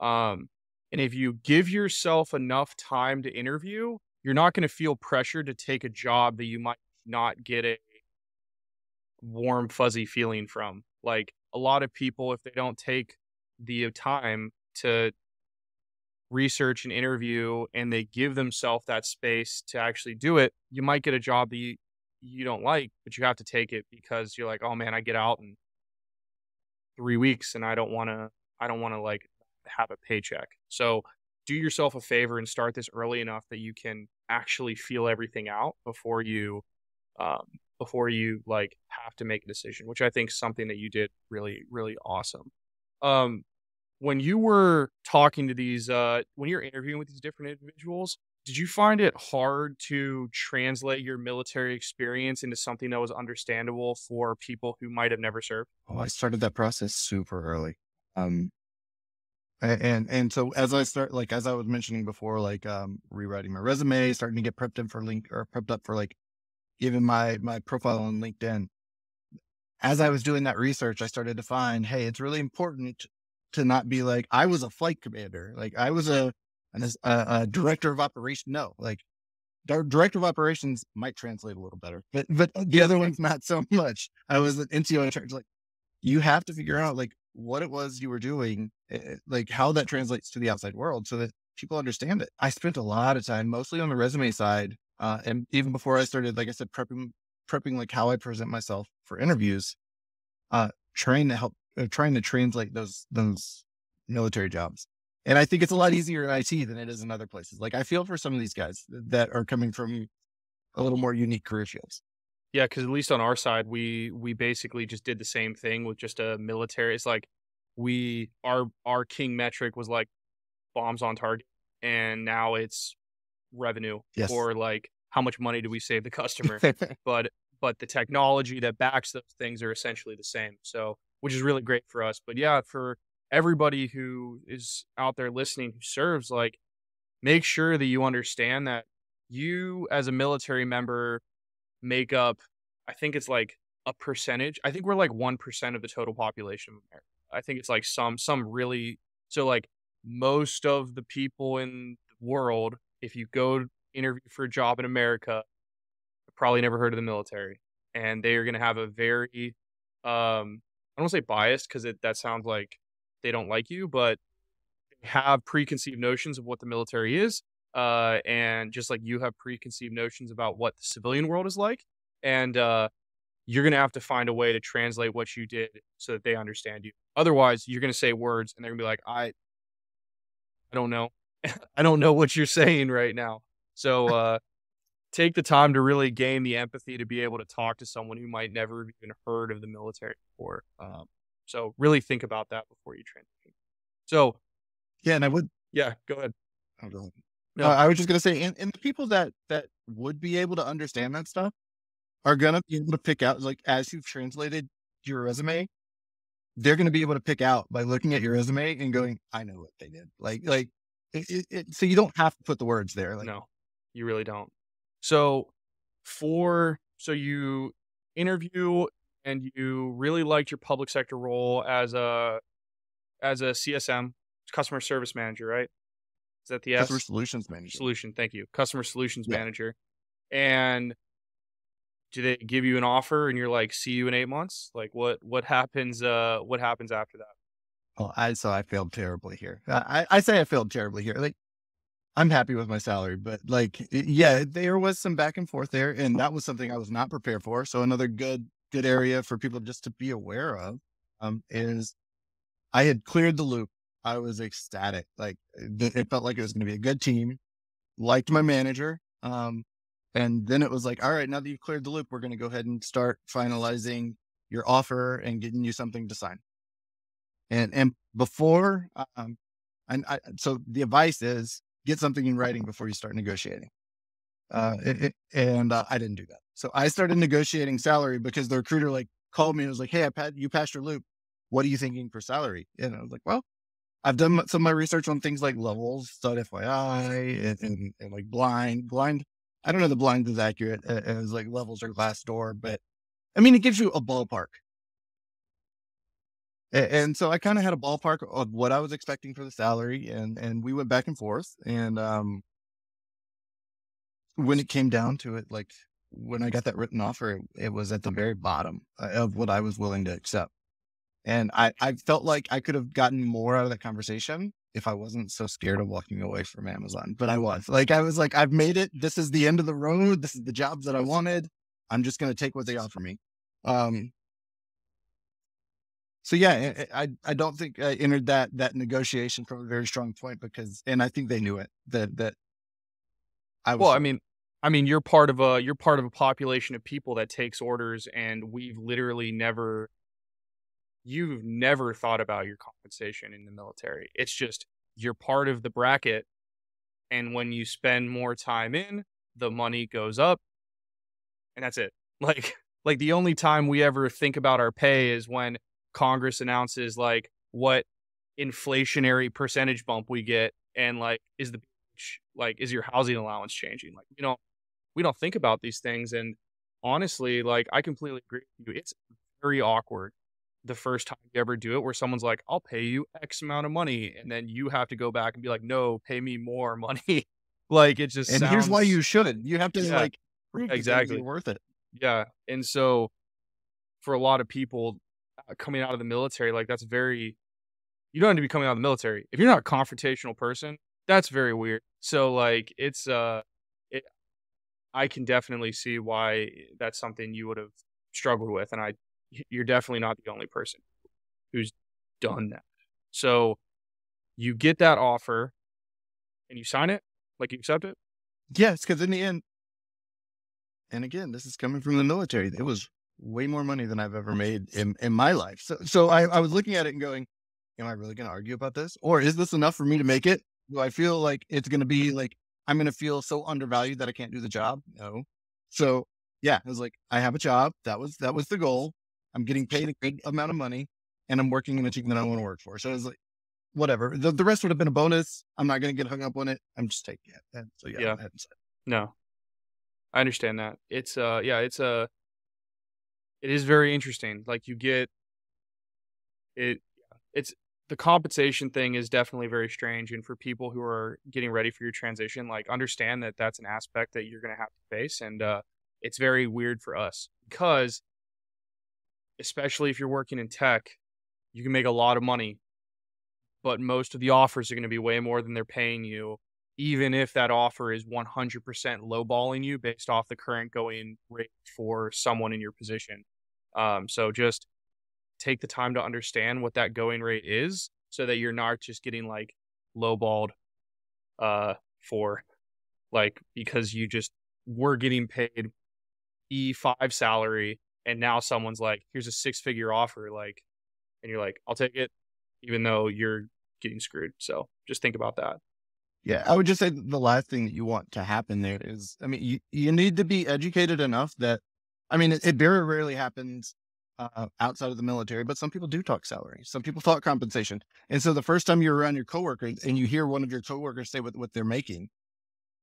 Um, and if you give yourself enough time to interview, you're not going to feel pressure to take a job that you might not get a warm fuzzy feeling from. Like a lot of people, if they don't take the uh, time to research and interview and they give themselves that space to actually do it, you might get a job that you, you don't like, but you have to take it because you're like, oh man, I get out in three weeks and I don't want to, I don't want to like have a paycheck. So do yourself a favor and start this early enough that you can actually feel everything out before you, um, before you like have to make a decision, which I think is something that you did really, really awesome. Um, when you were talking to these uh when you're interviewing with these different individuals did you find it hard to translate your military experience into something that was understandable for people who might have never served Oh, I started that process super early. Um, and, and so as I start, like, as I was mentioning before, like, um, rewriting my resume, starting to get prepped in for link or prepped up for like even my, my profile on LinkedIn. As I was doing that research, I started to find, Hey, it's really important to not be like, I was a flight commander. Like I was a, an, a, a director of operation. No, like director of operations might translate a little better, but, but the other one's not so much. I was an NCO in charge. Like, you have to figure out like what it was you were doing, eh, like how that translates to the outside world so that people understand it. I spent a lot of time, mostly on the resume side. Uh, and even before I started, like I said, prepping, prepping like how I present myself for interviews, uh, trying to help, uh, trying to translate those, those military jobs. And I think it's a lot easier in IT than it is in other places. Like I feel for some of these guys that are coming from a little more unique career fields. Yeah because at least on our side we we basically just did the same thing with just a military it's like we our our king metric was like bombs on target and now it's revenue Yes. or like how much money do we save the customer but but the technology that backs those things are essentially the same. So, which is really great for us. But yeah, for everybody who is out there listening who serves, like make sure that you understand that you as a military member make up I think it's like a percentage. I think we're like 1% of the total population of America. I think it's like some some really so like most of the people in the world if you go interview for a job in America probably never heard of the military and they are going to have a very um I don't want to say biased cuz that sounds like they don't like you but have preconceived notions of what the military is uh and just like you have preconceived notions about what the civilian world is like and uh you're going to have to find a way to translate what you did so that they understand you. Otherwise, you're going to say words and they're going to be like, "I I don't know. I don't know what you're saying right now." So, uh take the time to really gain the empathy to be able to talk to someone who might never have even heard of the military before. Um, so really think about that before you transition. So, yeah, and I would yeah, go ahead. No. Uh, I was just gonna say, and, and the people that that would be able to understand that stuff are gonna be able to pick out, like as you've translated your resume, they're gonna be able to pick out by looking at your resume and going, "I know what they did." Like, like, it, it, it, so you don't have to put the words there. Like, no, you really don't. So, for so you interview and you really liked your public sector role as a as a CSM, customer service manager, right? Is that the S? customer solutions manager. Solution. Thank you. Customer solutions Yeah. manager. And do they give you an offer and you're like, see you in eight months? Like what what happens uh what happens after that? Oh, I so I failed terribly here. I, I say I failed terribly here. Like I'm happy with my salary, but like yeah, there was some back and forth there, and that was something I was not prepared for. So another good good area for people just to be aware of um, is I had cleared the loop. I was ecstatic. Like it felt like it was going to be a good team. Liked my manager. Um, and then it was like, all right, now that you've cleared the loop, we're going to go ahead and start finalizing your offer and getting you something to sign. And and before, um, and I, so the advice is get something in writing before you start negotiating. Uh, it, it- and uh, I didn't do that. So I started negotiating salary because the recruiter like called me and was like, "Hey, I you passed your loop. What are you thinking for salary?" And I was like, "Well, I've done some of my research on things like levels, stud FYI, and, and, and like blind, blind. I don't know the blind is accurate as like levels or Glassdoor, but I mean, it gives you a ballpark. A- And so I kind of had a ballpark of what I was expecting for the salary, and and we went back and forth. And um, when it came down to it, like when I got that written offer, it, it was at the very bottom uh, of what I was willing to accept. And I I felt like I could have gotten more out of that conversation if I wasn't so scared of walking away from Amazon. But I was like, I was like, I've made it. This is the end of the road. This is the jobs that I wanted. I'm just going to take what they offer me. Um, so yeah, I, I I don't think I entered that that negotiation from a very strong point because, and I think they knew it that that I was. Well, I mean, I mean, you're part of a you're part of a population of people that takes orders, and we've literally never, you've never thought about your compensation in the military. It's just you're part of the bracket, and when you spend more time in, the money goes up, and that's it. Like, like the only time we ever think about our pay is when Congress announces like what inflationary percentage bump we get, and like is the like is your housing allowance changing like we don't we don't think about these things and honestly like i completely agree with you it's very awkward the first time you ever do it where someone's like i'll pay you x amount of money and then you have to go back and be like no pay me more money like it just and here's why you shouldn't. You have to Yeah, like prove exactly. worth it. yeah and so for a lot of people uh, coming out of the military like that's very you don't have to be coming out of the military if you're not a confrontational person that's very weird so like it's uh it i can definitely see why that's something you would have struggled with and i you're definitely not the only person who's done that so you get that offer and you sign it like you accept it Yes, because in the end, and again, this is coming from the military. It was way more money than I've ever made in, in my life. So, so I, I was looking at it and going, "Am I really going to argue about this, or is this enough for me to make it? Do I feel like it's going to be like I'm going to feel so undervalued that I can't do the job? No. So yeah, I was like, I have a job. That was that was the goal. I'm getting paid a good amount of money, and I'm working in a team that I want to work for. So I was like, whatever. The, the rest would have been a bonus. I'm not going to get hung up on it. I'm just taking it. And so yeah, Yeah. I hadn't said. No, I understand that. It's uh, yeah, it's uh, it is very interesting. Like you get it. It's the compensation thing is definitely very strange, and for people who are getting ready for your transition, like understand that that's an aspect that you're going to have to face, and uh, it's very weird for us because, especially if you're working in tech, you can make a lot of money, but most of the offers are going to be way more than they're paying you even if that offer is 100% lowballing you based off the current going rate for someone in your position. Um, so just take the time to understand what that going rate is so that you're not just getting like lowballed uh, for like because you just were getting paid E5 salary and now someone's like, here's a six figure offer. Like, and you're like, I'll take it, even though you're getting screwed. So just think about that. Yeah, I would just say the last thing that you want to happen there is, I mean, you, you need to be educated enough that, I mean, it, it very rarely happens uh, outside of the military, but some people do talk salary. Some people talk compensation. And so the first time you're around your coworkers and you hear one of your coworkers say what, what they're making,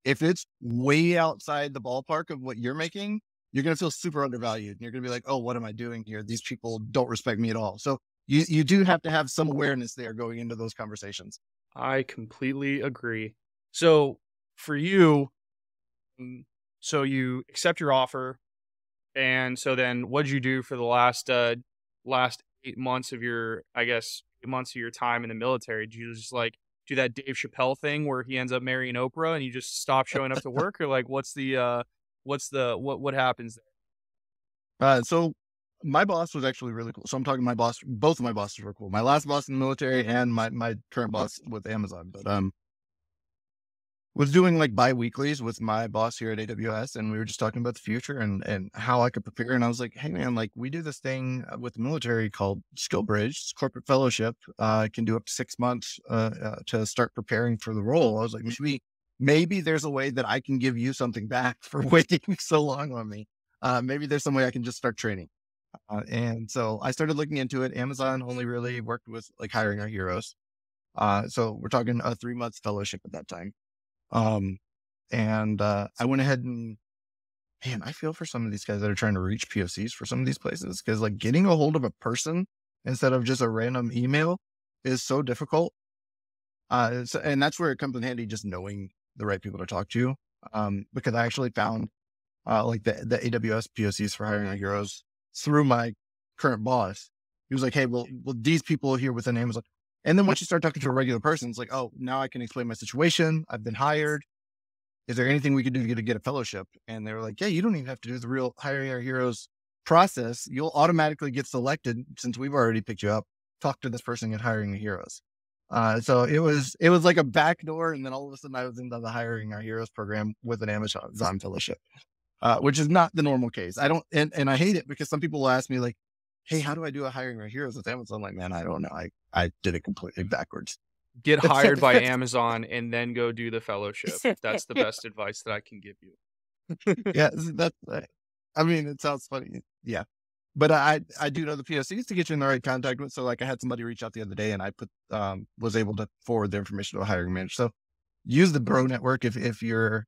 if it's way outside the ballpark of what you're making, you're going to feel super undervalued. And you're going to be like, oh, what am I doing here? These people don't respect me at all. So you, you do have to have some awareness there going into those conversations. I completely agree. So for you, mm, so you accept your offer, and so then what'd you do for the last uh last eight months of your, I guess, eight months of your time in the military? Did you just like do that Dave Chappelle thing where he ends up marrying Oprah and you just stop showing up to work, or like what's the uh what's the what what happens there? Uh, so my boss was actually really cool. So I'm talking my boss, both of my bosses were cool. My last boss in the military and my, my current boss with Amazon, but, um, was doing like bi-weeklies with my boss here at AWS. And we were just talking about the future and, and how I could prepare. And I was like, Hey man, like we do this thing uh, with the military called SkillBridge, it's corporate fellowship, uh, can do up to six months, uh, uh, to start preparing for the role. I was like, maybe, maybe there's a way that I can give you something back for waiting so long on me. Uh, maybe there's some way I can just start training. Uh, and so I started looking into it. Amazon only really worked with like hiring our heroes. Uh, so we're talking a three month fellowship at that time. Um, and, uh, I went ahead and man, I feel for some of these guys that are trying to reach POCs for some of these places. Cause like getting a hold of a person instead of just a random email is so difficult. Uh, and that's where it comes in handy, just knowing the right people to talk to. Um, because I actually found, uh, like the, the AWS POCs for hiring our heroes through my current boss. He was like, Hey, well, well, these people here within Amazon. And then once you start talking to a regular person, it's like, oh, now I can explain my situation. I've been hired. Is there anything we could do to get, to get a fellowship? And they were like, yeah, you don't even have to do the real hiring our heroes process. You'll automatically get selected since we've already picked you up. Talk to this person at hiring the heroes. Uh, so it was, it was like a backdoor. And then all of a sudden I was into the hiring our heroes program with an Amazon fellowship, uh, which is not the normal case. I don't, and, and I hate it because some people will ask me like, Hey, how do I do a hiring our heroes with Amazon? I'm like, man, I don't know. I, I did it completely backwards. Get hired by Amazon and then go do the fellowship. That's the best advice that I can give you. yeah, that's. I mean, it sounds funny. Yeah, but I I do know the POCs to get you in the right contact with. So like, I had somebody reach out the other day, and I put um was able to forward the information to a hiring manager. So use the Bro Network if if you're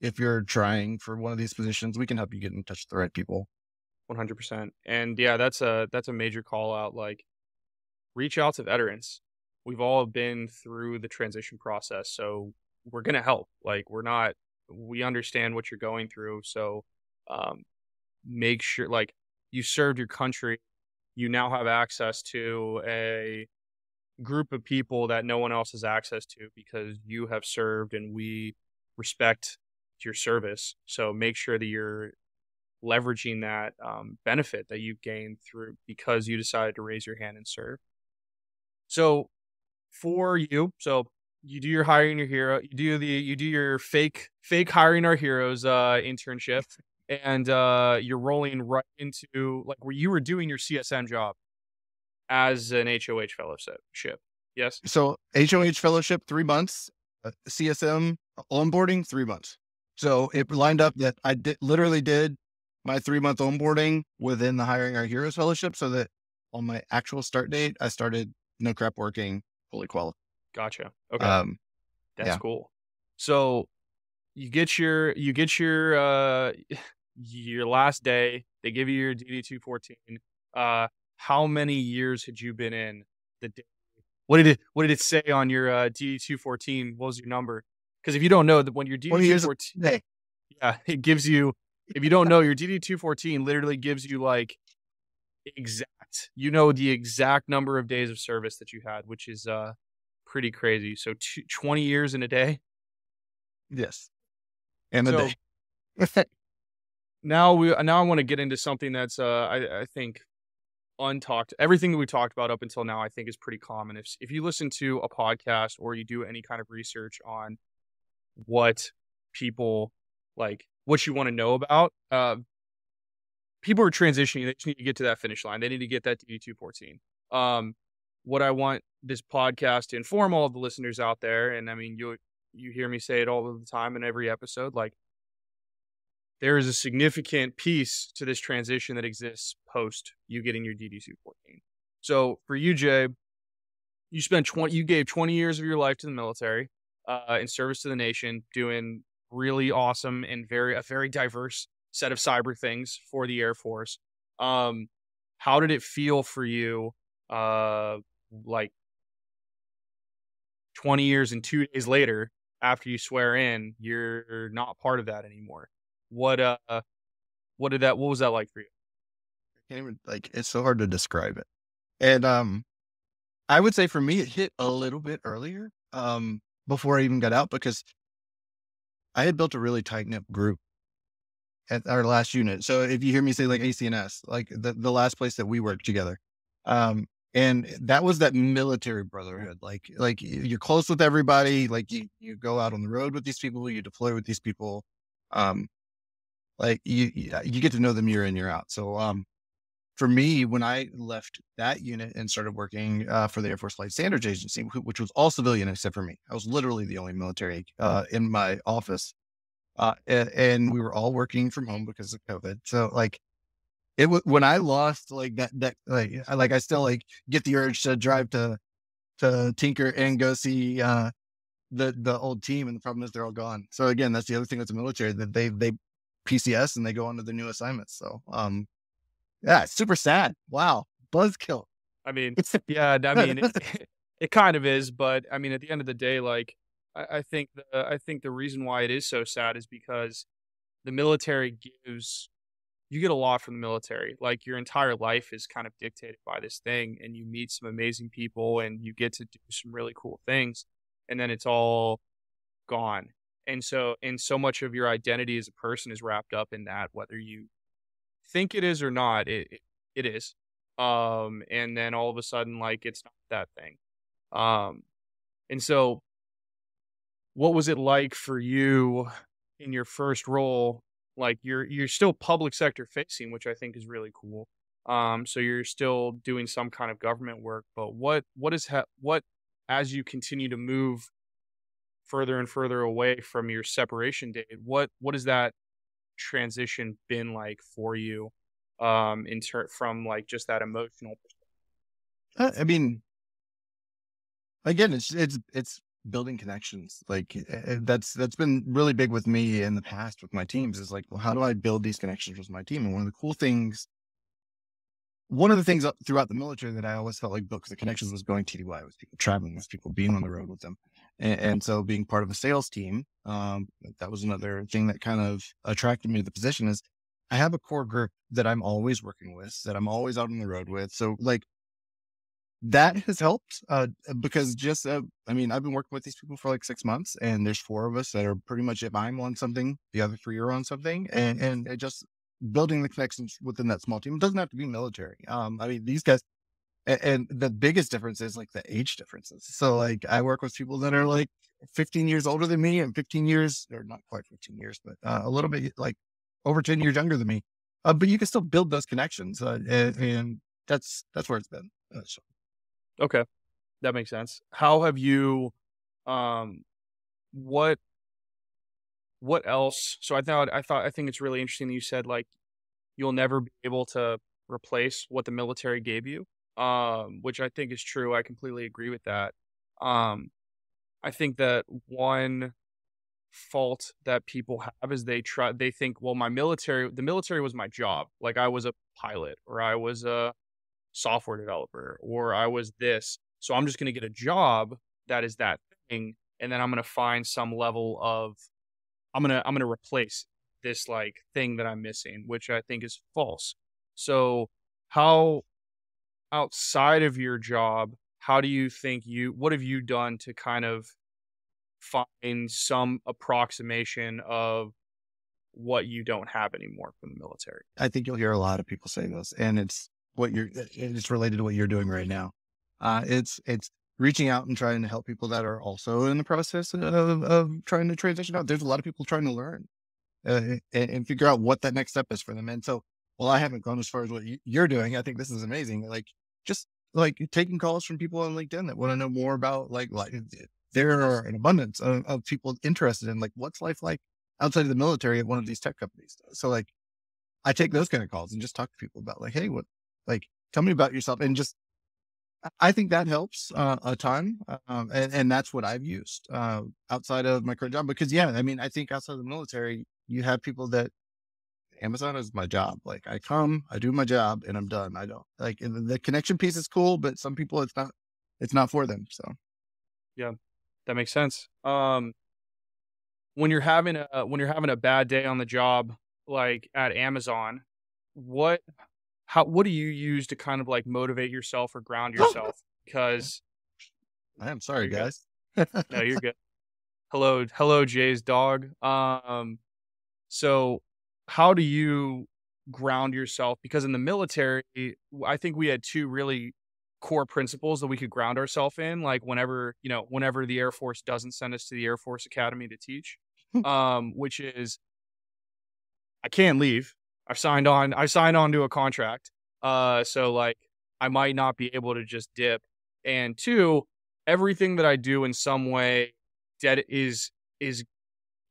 if you're trying for one of these positions. We can help you get in touch with the right people. One hundred percent. And yeah, that's a that's a major call out. Like, reach out to veterans. We've all been through the transition process, so we're gonna help. Like, we're not. We understand what you're going through, so um, make sure. Like, you served your country. You now have access to a group of people that no one else has access to because you have served, and we respect your service. So make sure that you're leveraging that um, benefit that you've gained through because you decided to raise your hand and serve. So for you, so you do your hiring your hero, you do the you do your fake fake hiring our heroes uh, internship, and uh, you're rolling right into like where you were doing your CSM job as an HOH fellowship. Yes. So HOH fellowship three months, uh, CSM onboarding three months. So it lined up that I did literally did my three month onboarding within the hiring our heroes fellowship so that on my actual start date, I started no crap working fully qualified. Gotcha. Okay. Um, That's yeah. cool. So you get your you get your uh your last day. They give you your DD two fourteen. Uh, how many years had you been in the day? What did it What did it say on your uh, DD two fourteen? What was your number? Because if you don't know that when your DD 20 two fourteen, yeah, it gives you. If you don't know, your DD two fourteen literally gives you like exact. You know the exact number of days of service that you had, which is uh pretty crazy. So two, 20 years in a day. yes, and a day. now we now I want to get into something that's uh I, I think untalked. Everything that we talked about up until now I think is pretty common. If if you listen to a podcast or you do any kind of research on what people like what you want to know about, uh people are transitioning. They just need to get to that finish line. They need to get that to DD two fourteen. Um what I want this podcast to inform all of the listeners out there, and I mean you you hear me say it all the time in every episode, like there is a significant piece to this transition that exists post you getting your DD2 14. So for you, Jay, you spent 20, you gave 20 years of your life to the military, uh, in service to the nation, doing really awesome and very, a very diverse set of cyber things for the Air Force. Um, how did it feel for you, uh, like 20 years and two days later after you swear in, you're not part of that anymore? What uh what did that what was that like for you? I can't even like it's so hard to describe it. And um I would say for me it hit a little bit earlier um before I even got out because I had built a really tight knit group at our last unit. So if you hear me say like ACNS, like the, the last place that we worked together. Um and that was that military brotherhood. Like like you're close with everybody, like you you go out on the road with these people, you deploy with these people. Um like you you you get to know them year in year out. So um for me, when I left that unit and started working uh, for the Air Force Flight Standards Agency, which was all civilian except for me, I was literally the only military uh, in my office, uh, and, and we were all working from home because of COVID. So, like, it was when I lost like that that like I like I still like get the urge to drive to to Tinker and go see uh, the the old team, and the problem is they're all gone. So again, that's the other thing with the military that they they PCS and they go on to their new assignments. So, um, yeah, it's super sad. Wow. Buzzkill. I mean, yeah, I mean it, it kind of is, but I mean at the end of the day, like I, I think the I think the reason why it is so sad is because the military gives you get a lot from the military. Like your entire life is kind of dictated by this thing and you meet some amazing people and you get to do some really cool things and then it's all gone. And so and so much of your identity as a person is wrapped up in that whether you think it is or not, it it, is. Um and then all of a sudden like it's not that thing. Um and so what was it like for you in your first role like you're you're still public sector facing which i think is really cool um so you're still doing some kind of government work but what what is ha- what as you continue to move further and further away from your separation date what what has that transition been like for you um in ter- from like just that emotional Uh, I mean, again, it's it's it's building connections. Like uh, that's that's been really big with me in the past with my teams. Is like, well, how do I build these connections with my team? And one of the cool things, one of the things throughout the military that I always felt like built the connections was going TDY with people, traveling with people, being on the road with them, and, and so being part of a sales team. Um, that was another thing that kind of attracted me to the position. Is I have a core group that I'm always working with, that I'm always out on the road with. So like that has helped uh, because just uh, I mean I've been working with these people for like six months, and there's four of us that are pretty much if I'm on something, the other three are on something, and and it just building the connections within that small team. It doesn't have to be military. Um, I mean these guys, and, and the biggest difference is like the age differences. So like I work with people that are like 15 years older than me, and 15 years or not quite 15 years, but uh, a little bit like over 10 years younger than me. Uh, but you can still build those connections, uh, and, and that's that's where it's been. Uh, so. Okay. That makes sense. How have you um what what else? So I thought I thought I think it's really interesting that you said like you'll never be able to replace what the military gave you. Um which I think is true. I completely agree with that. Um, I think that one fault that people have is they try they think well my military the military was my job like i was a pilot or i was a software developer or i was this so i'm just going to get a job that is that thing and then i'm going to find some level of i'm to i'm to replace this like thing that i'm missing which i think is false so how outside of your job how do you think you what have you done to kind of find some approximation of what you don't have anymore from the military. I think you'll hear a lot of people say this, and it's what you're. It's related to what you're doing right now. Uh, it's it's reaching out and trying to help people that are also in the process of, of trying to transition out. There's a lot of people trying to learn uh, and, and, figure out what that next step is for them. And so, well, I haven't gone as far as what you're doing. I think this is amazing. Like just like taking calls from people on LinkedIn that want to know more about like like there are an abundance of, of, people interested in like what's life like outside of the military at one of these tech companies. So like I take those kind of calls and just talk to people about like, hey, what like tell me about yourself and just I think that helps uh, a ton, um, and, and that's what I've used uh, outside of my current job. Because yeah, I mean, I think outside of the military, you have people that Amazon is my job. Like I come, I do my job, and I'm done. I don't like the connection piece is cool, but some people it's not, it's not for them. So yeah, that makes sense. Um, when you're having a when you're having a bad day on the job, like at Amazon, what how what do you use to kind of like motivate yourself or ground yourself? Because I am sorry, guys. no, you're good. Hello, hello, Jay's dog. Um, so how do you ground yourself? Because in the military, I think we had two really core principles that we could ground ourselves in like whenever you know whenever the air force doesn't send us to the air force academy to teach um which is i can't leave i've signed on i signed on to a contract uh so like i might not be able to just dip and two everything that i do in some way that is is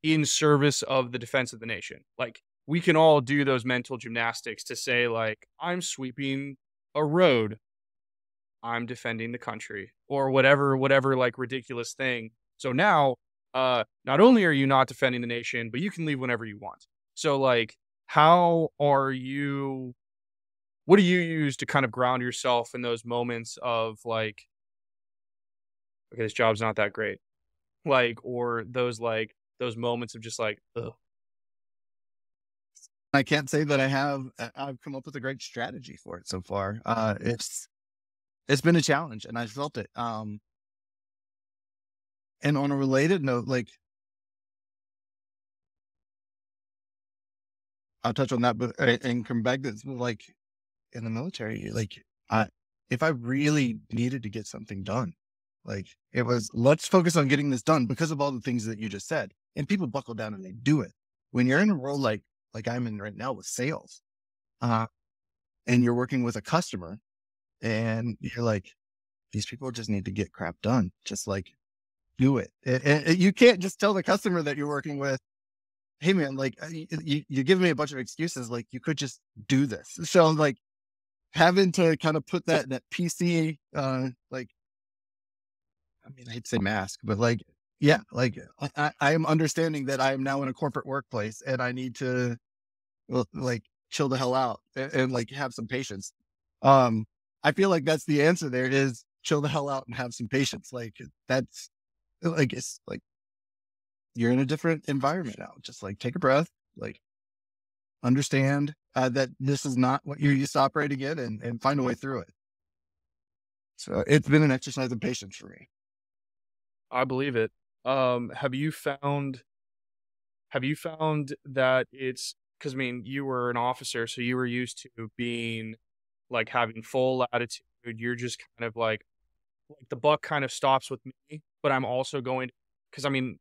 in service of the defense of the nation like we can all do those mental gymnastics to say like i'm sweeping a road I'm defending the country or whatever, whatever like ridiculous thing. So now, uh, not only are you not defending the nation, but you can leave whenever you want. So like, how are you? What do you use to kind of ground yourself in those moments of like, okay, this job's not that great, like, or those like those moments of just like, ugh. I can't say that I have. I've come up with a great strategy for it so far. Uh, it's it's been a challenge and I felt it. Um, and on a related note, like I'll touch on that, but uh, and come back to like in the military, like I, if I really needed to get something done, like it was, let's focus on getting this done because of all the things that you just said. And people buckle down and they do it. When you're in a role like, like I'm in right now with sales, uh, and you're working with a customer and you're like, these people just need to get crap done. Just like do it. And, you can't just tell the customer that you're working with, Hey man, like uh, you, you give me a bunch of excuses. Like you could just do this. So like having to kind of put that, that PC, uh, like, I mean, I'd say mask, but like, yeah, like I, I am understanding that I am now in a corporate workplace and I need to like chill the hell out and, and like have some patience. Um, I feel like that's the answer there is chill the hell out and have some patience. Like that's like, it's like you're in a different environment now. Just like take a breath, like understand uh, that this is not what you're used to operating in and, and find a way through it. So it's been an exercise of patience for me. I believe it. Um, have you found, have you found that it's, cause I mean, you were an officer, so you were used to being like having full latitude. You're just kind of like, like the buck kind of stops with me, but I'm also going because I mean,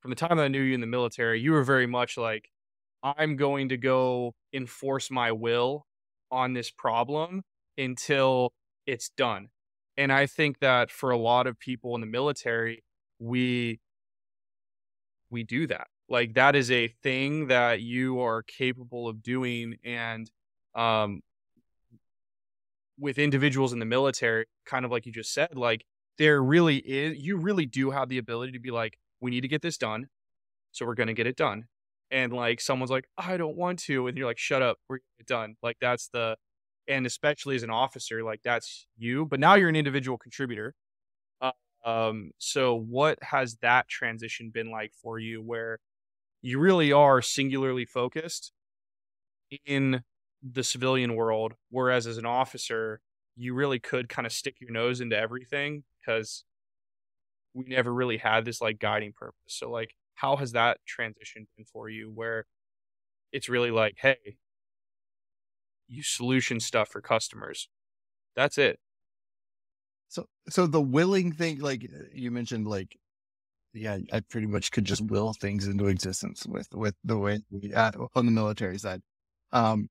from the time that I knew you in the military, you were very much like, I'm going to go enforce my will on this problem until it's done. And I think that for a lot of people in the military, we we do that. Like that is a thing that you are capable of doing and um with individuals in the military, kind of like you just said, like there really is you really do have the ability to be like, we need to get this done. So we're gonna get it done. And like someone's like, I don't want to, and you're like, shut up, we're done. Like that's the and especially as an officer, like that's you. But now you're an individual contributor. Uh, um, so what has that transition been like for you where you really are singularly focused in the civilian world, whereas as an officer, you really could kind of stick your nose into everything because we never really had this like guiding purpose. So like how has that transition been for you where it's really like, hey, you solution stuff for customers. That's it. So, so the willing thing, like uh, you mentioned, like, yeah, I pretty much could just will things into existence with, with the way we, uh, on the military side. Um,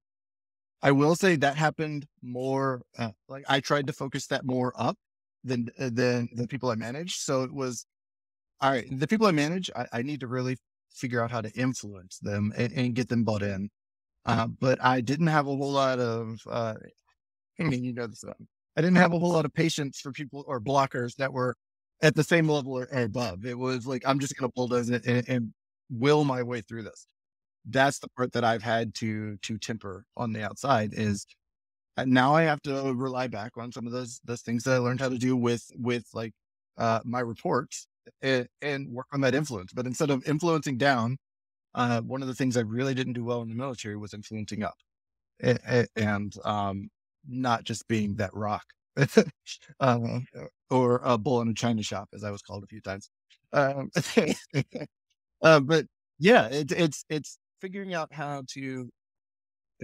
I will say that happened more, uh, like I tried to focus that more up than, uh, than the people I managed. So it was, all right, the people I manage, I, I need to really figure out how to influence them and, and get them bought in. Uh, but I didn't have a whole lot of, uh, I mean, you know this. Um, I didn't have a whole lot of patience for people or blockers that were at the same level or, or above. It was like I'm just going to bulldoze it and, and will my way through this. That's the part that I've had to to temper on the outside is uh, now I have to rely back on some of those those things that I learned how to do with with like uh, my reports and, and work on that influence. But instead of influencing down, uh, one of the things I really didn't do well in the military was influencing up, and um, not just being that rock um, or a bull in a china shop, as I was called a few times. Um, uh, but yeah, it, it's it's figuring out how to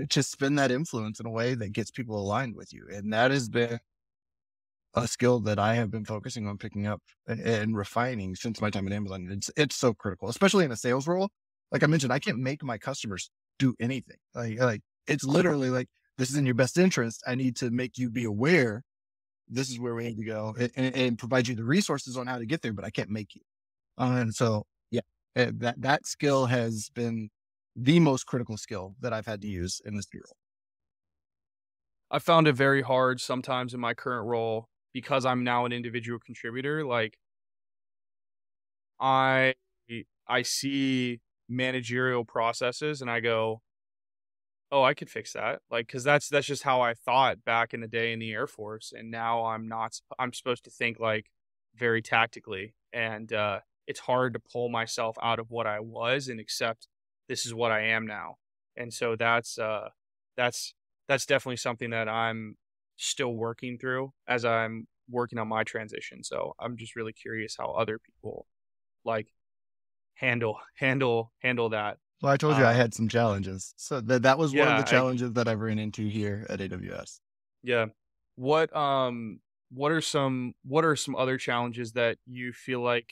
to spin that influence in a way that gets people aligned with you, and that has been a skill that I have been focusing on picking up and, and refining since my time at Amazon. It's it's so critical, especially in a sales role like I mentioned, I can't make my customers do anything. Like, like it's literally like, this is in your best interest. I need to make you be aware. This is where we need to go and, and provide you the resources on how to get there, but I can't make you. Uh, and so, yeah, eh, that, that skill has been the most critical skill that I've had to use in this role. I found it very hard sometimes in my current role because I'm now an individual contributor. Like I I see managerial processes and I go, oh, I could fix that. Like, cause that's, that's just how I thought back in the day in the Air Force. And now I'm not, I'm supposed to think like very tactically. And, uh, it's hard to pull myself out of what I was and accept this is what I am now. And so that's, uh, that's, that's definitely something that I'm still working through as I'm working on my transition. So I'm just really curious how other people like handle handle handle that. Well, I told you I uh, had some challenges. So that that was yeah, one of the challenges I, that I've ran into here at AWS. Yeah. What um what are some what are some other challenges that you feel like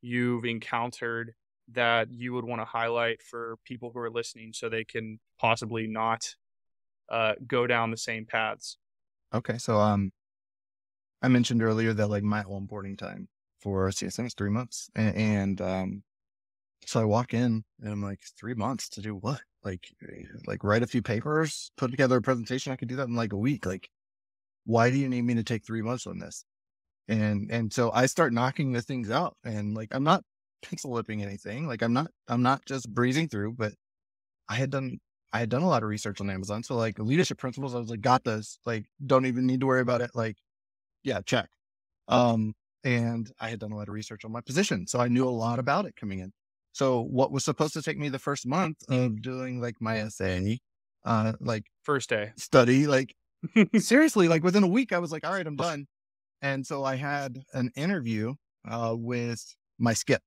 you've encountered that you would want to highlight for people who are listening so they can possibly not uh go down the same paths? Okay. So um I mentioned earlier that like my onboarding time for CSM is three months. And, and um so I walk in and I'm like, three months to do what? Like, eh, like write a few papers, put together a presentation. I could do that in like a week. Like, why do you need me to take three months on this? And, and so I start knocking the things out and like, I'm not lipping anything. Like I'm not, I'm not just breezing through, but I had done, I had done a lot of research on Amazon. So like leadership principles, I was like, got this, like, don't even need to worry about it. Like, yeah, check. Um, and I had done a lot of research on my position. So I knew a lot about it coming in. So what was supposed to take me the first month of doing like my essay, uh, like first day study, like seriously, like within a week, I was like, all right, I'm done. And so I had an interview, uh, with my skip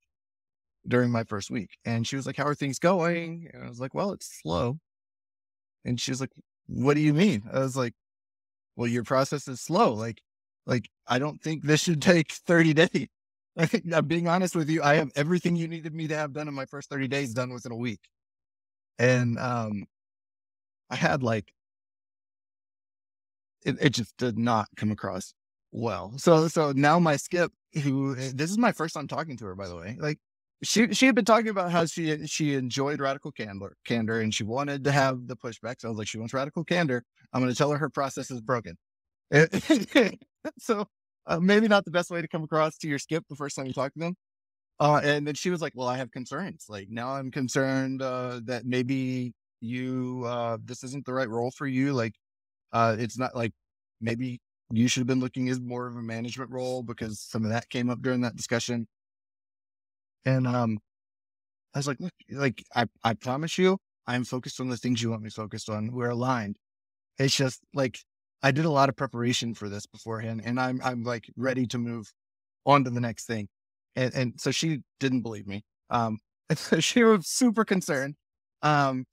during my first week. And she was like, how are things going? And I was like, well, it's slow. And she was like, what do you mean? I was like, well, your process is slow. Like, like, I don't think this should take 30 days. I'm being honest with you. I have everything you needed me to have done in my first 30 days done within a week. And um, I had like, it, it just did not come across well. So, so now my skip, who this is my first time talking to her, by the way. Like, she she had been talking about how she she enjoyed radical candor, candor, and she wanted to have the pushback. So I was like, she wants radical candor. I'm going to tell her her process is broken. so uh, maybe not the best way to come across to your skip the first time you talk to them. Uh, and then she was like, well, I have concerns. Like now I'm concerned, uh, that maybe you, uh, this isn't the right role for you. Like, uh, it's not like maybe you should have been looking as more of a management role because some of that came up during that discussion. And, um, I was like, look, like I, I promise you, I'm focused on the things you want me focused on. We're aligned. It's just like I did a lot of preparation for this beforehand, and I'm I'm like ready to move on to the next thing. And and so she didn't believe me. Um, she was super concerned. Um,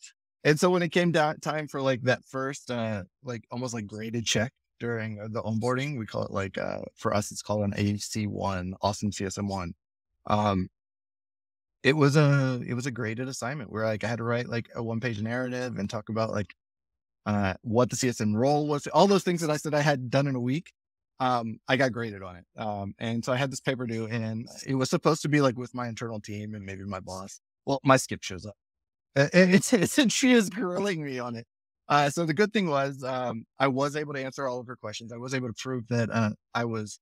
and so when it came down time for like that first, uh, like almost like graded check during uh, the onboarding, we call it like uh, for us, it's called an AC one, Austin CSM one. Um, it was a it was a graded assignment where like I had to write like a one page narrative and talk about like uh, what the CSM role was, all those things that I said I had done in a week. Um, I got graded on it. Um, and so I had this paper due and it was supposed to be like with my internal team and maybe my boss. Well, my skip shows up and, it's, it's, she is grilling me on it. Uh, so the good thing was, um, I was able to answer all of her questions. I was able to prove that, uh, I was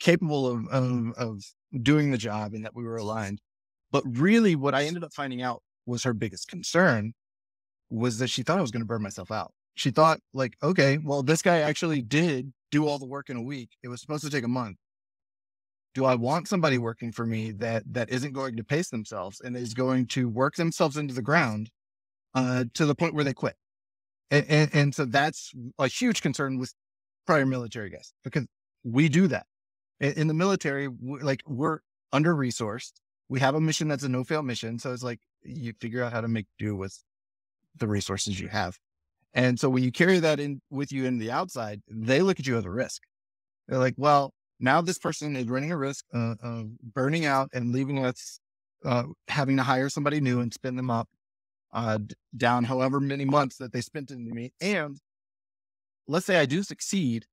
capable of, of, of doing the job and that we were aligned. But really what I ended up finding out was her biggest concern was that she thought I was going to burn myself out she thought like, okay, well, this guy actually did do all the work in a week. It was supposed to take a month. Do I want somebody working for me that that isn't going to pace themselves and is going to work themselves into the ground uh, to the point where they quit? And, and, and so that's a huge concern with prior military guys because we do that in, in the military. we Like we're under resourced. We have a mission that's a no fail mission. So it's like you figure out how to make do with the resources you have. And so when you carry that in with you in the outside, they look at you as a risk. They're like, well, now this person is running a risk uh, of burning out and leaving us, uh, having to hire somebody new and spin them up uh, down however many months that they spent into me. And let's say I do succeed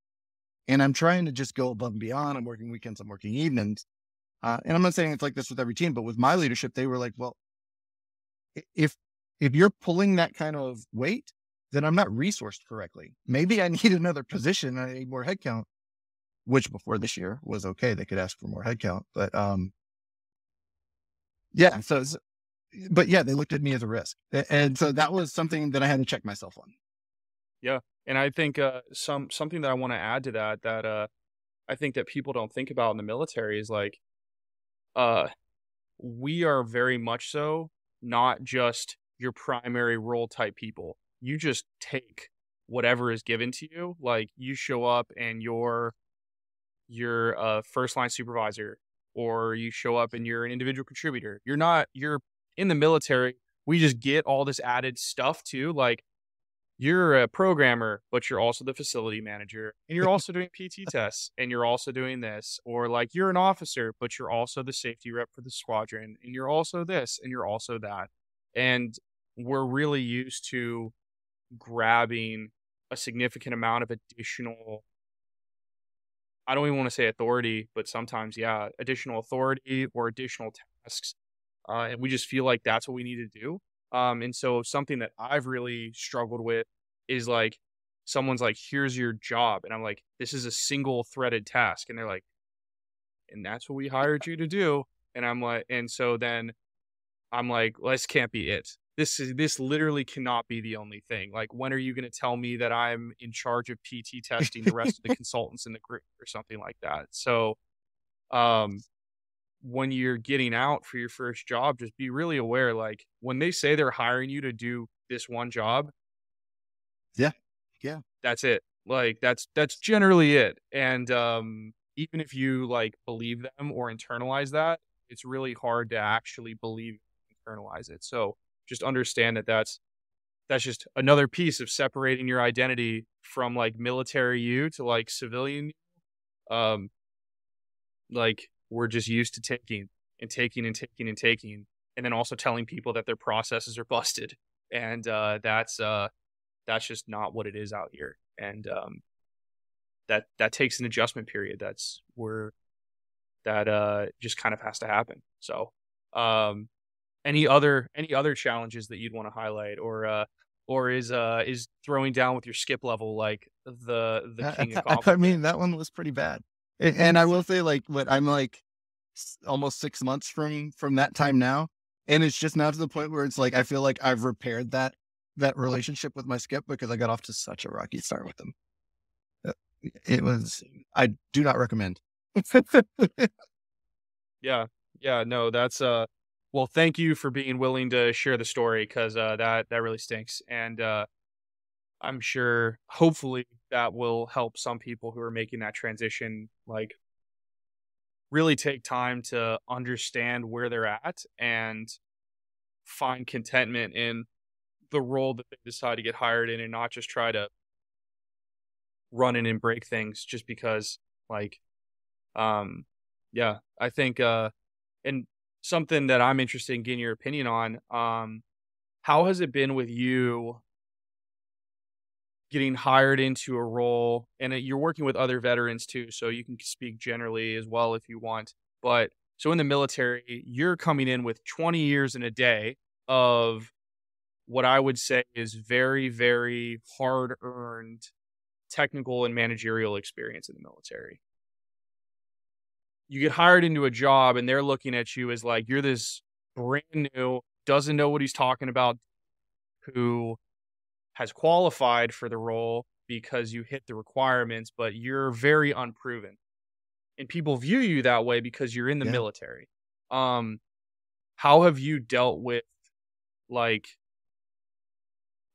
and I'm trying to just go above and beyond. I'm working weekends, I'm working evenings. Uh, and I'm not saying it's like this with every team, but with my leadership, they were like, well, if if you're pulling that kind of weight, then I'm not resourced correctly. Maybe I need another position. I need more headcount, which before this year was okay. They could ask for more headcount, but, um, yeah. So, but yeah, they looked at me as a risk. And so that was something that I had to check myself on. Yeah. And I think, uh, some, something that I want to add to that, that, uh, I think that people don't think about in the military is like, uh, we are very much so not just your primary role type people you just take whatever is given to you. Like you show up and you're you're a first line supervisor or you show up and you're an individual contributor. You're not you're in the military. We just get all this added stuff too. Like you're a programmer, but you're also the facility manager and you're also doing PT tests and you're also doing this. Or like you're an officer, but you're also the safety rep for the squadron and you're also this and you're also that. And we're really used to grabbing a significant amount of additional I don't even want to say authority, but sometimes, yeah, additional authority or additional tasks. Uh, and we just feel like that's what we need to do. Um, and so something that I've really struggled with is like someone's like, here's your job. And I'm like, this is a single threaded task. And they're like, and that's what we hired you to do. And I'm like, and so then I'm like, well, this can't be it this is this literally cannot be the only thing. Like, when are you going to tell me that I'm in charge of PT testing the rest of the consultants in the group or something like that? So, um, when you're getting out for your first job, just be really aware. Like, when they say they're hiring you to do this one job, yeah, yeah, that's it. Like, that's that's generally it. And um, even if you like believe them or internalize that, it's really hard to actually believe internalize it. So just understand that that's that's just another piece of separating your identity from like military you to like civilian you. Um, like we're just used to taking and taking and taking and taking, and then also telling people that their processes are busted, and uh, that's uh, that's just not what it is out here, and um, that that takes an adjustment period. That's where that uh, just kind of has to happen. So um, any other any other challenges that you'd want to highlight or uh or is uh is throwing down with your skip level like the the king of I, I mean that one was pretty bad And, I will say, like, what I'm like almost six months from from that time now, and it's just now to the point where it's like I feel like I've repaired that that relationship with my skip because I got off to such a rocky start with them. Uh, It was I do not recommend. Yeah. Yeah. No, that's uh well, thank you for being willing to share the story because uh that that really stinks. And uh I'm sure hopefully that will help some people who are making that transition like really take time to understand where they're at and find contentment in the role that they decide to get hired in and not just try to run in and break things just because like um yeah i think uh and something that i'm interested in getting your opinion on um how has it been with you getting hired into a role and uh, you're working with other veterans too so you can speak generally as well if you want but so in the military you're coming in with 20 years in a day of what i would say is very very hard earned technical and managerial experience in the military. You get hired into a job and they're looking at you as like you're this brand new doesn't know what he's talking about who has qualified for the role because you hit the requirements but you're very unproven and people view you that way because you're in the Yeah. military um how have you dealt with like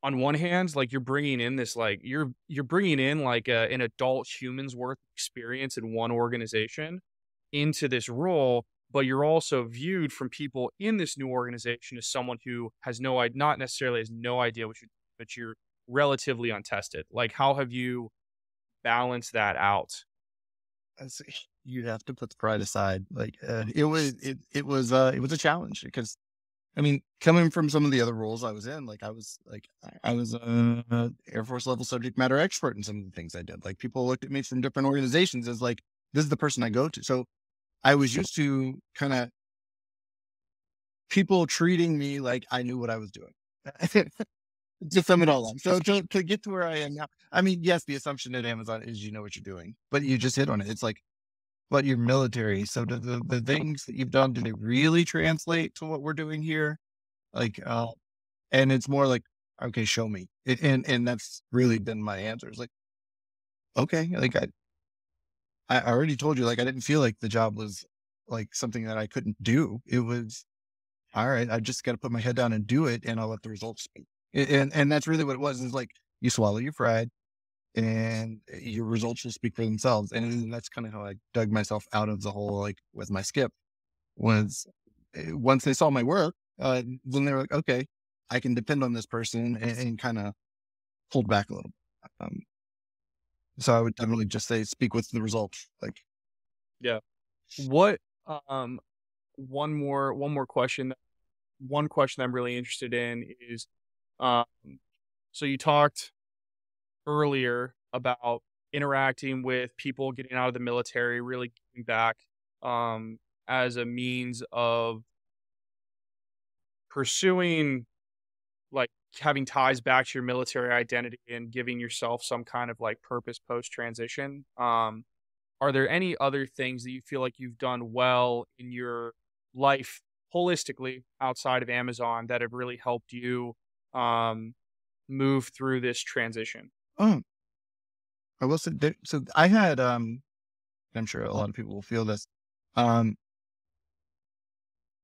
on one hand like you're bringing in this like you're you're bringing in like a, an adult human's worth experience in one organization into this role but you're also viewed from people in this new organization as someone who has no idea not necessarily has no idea what you but you're relatively untested like how have you balanced that out. You have to put the pride aside. Like uh, it was, it it was, uh, it was a challenge because, I mean, coming from some of the other roles I was in, like I was like I- was a Air Force level subject matter expert in some of the things I did. Like people looked at me from different organizations as like this is the person I go to. So I was used to kind of people treating me like I knew what I was doing. to sum it all up. So to, to get to where I am now, I mean, yes, the assumption at Amazon is you know what you're doing, but you just hit on it. It's like, but you're military. So do the, the things that you've done, do they really translate to what we're doing here? Like, uh, and it's more like, okay, show me. It, and, and that's really been my answer. It's like, okay, like I, I already told you, like, I didn't feel like the job was like something that I couldn't do. It was, all right, I just got to put my head down and do it and I'll let the results speak. And, and that's really what it was. Is like, you swallow your pride and your results will speak for themselves. And that's kind of how I dug myself out of the hole, like with my skip was eh, once they saw my work, uh, then they were like, okay, I can depend on this person and, and kind of pulled back a little. Um, so I would definitely just say speak with the results. Like, yeah. what um one more one more question one question i'm really interested in is um so you talked earlier about interacting with people getting out of the military really giving back um as a means of pursuing like having ties back to your military identity and giving yourself some kind of like purpose post transition um are there any other things that you feel like you've done well in your life holistically outside of Amazon that have really helped you um, move through this transition? oh, I will say, there, so I had, um, I'm sure a lot of people will feel this. Um,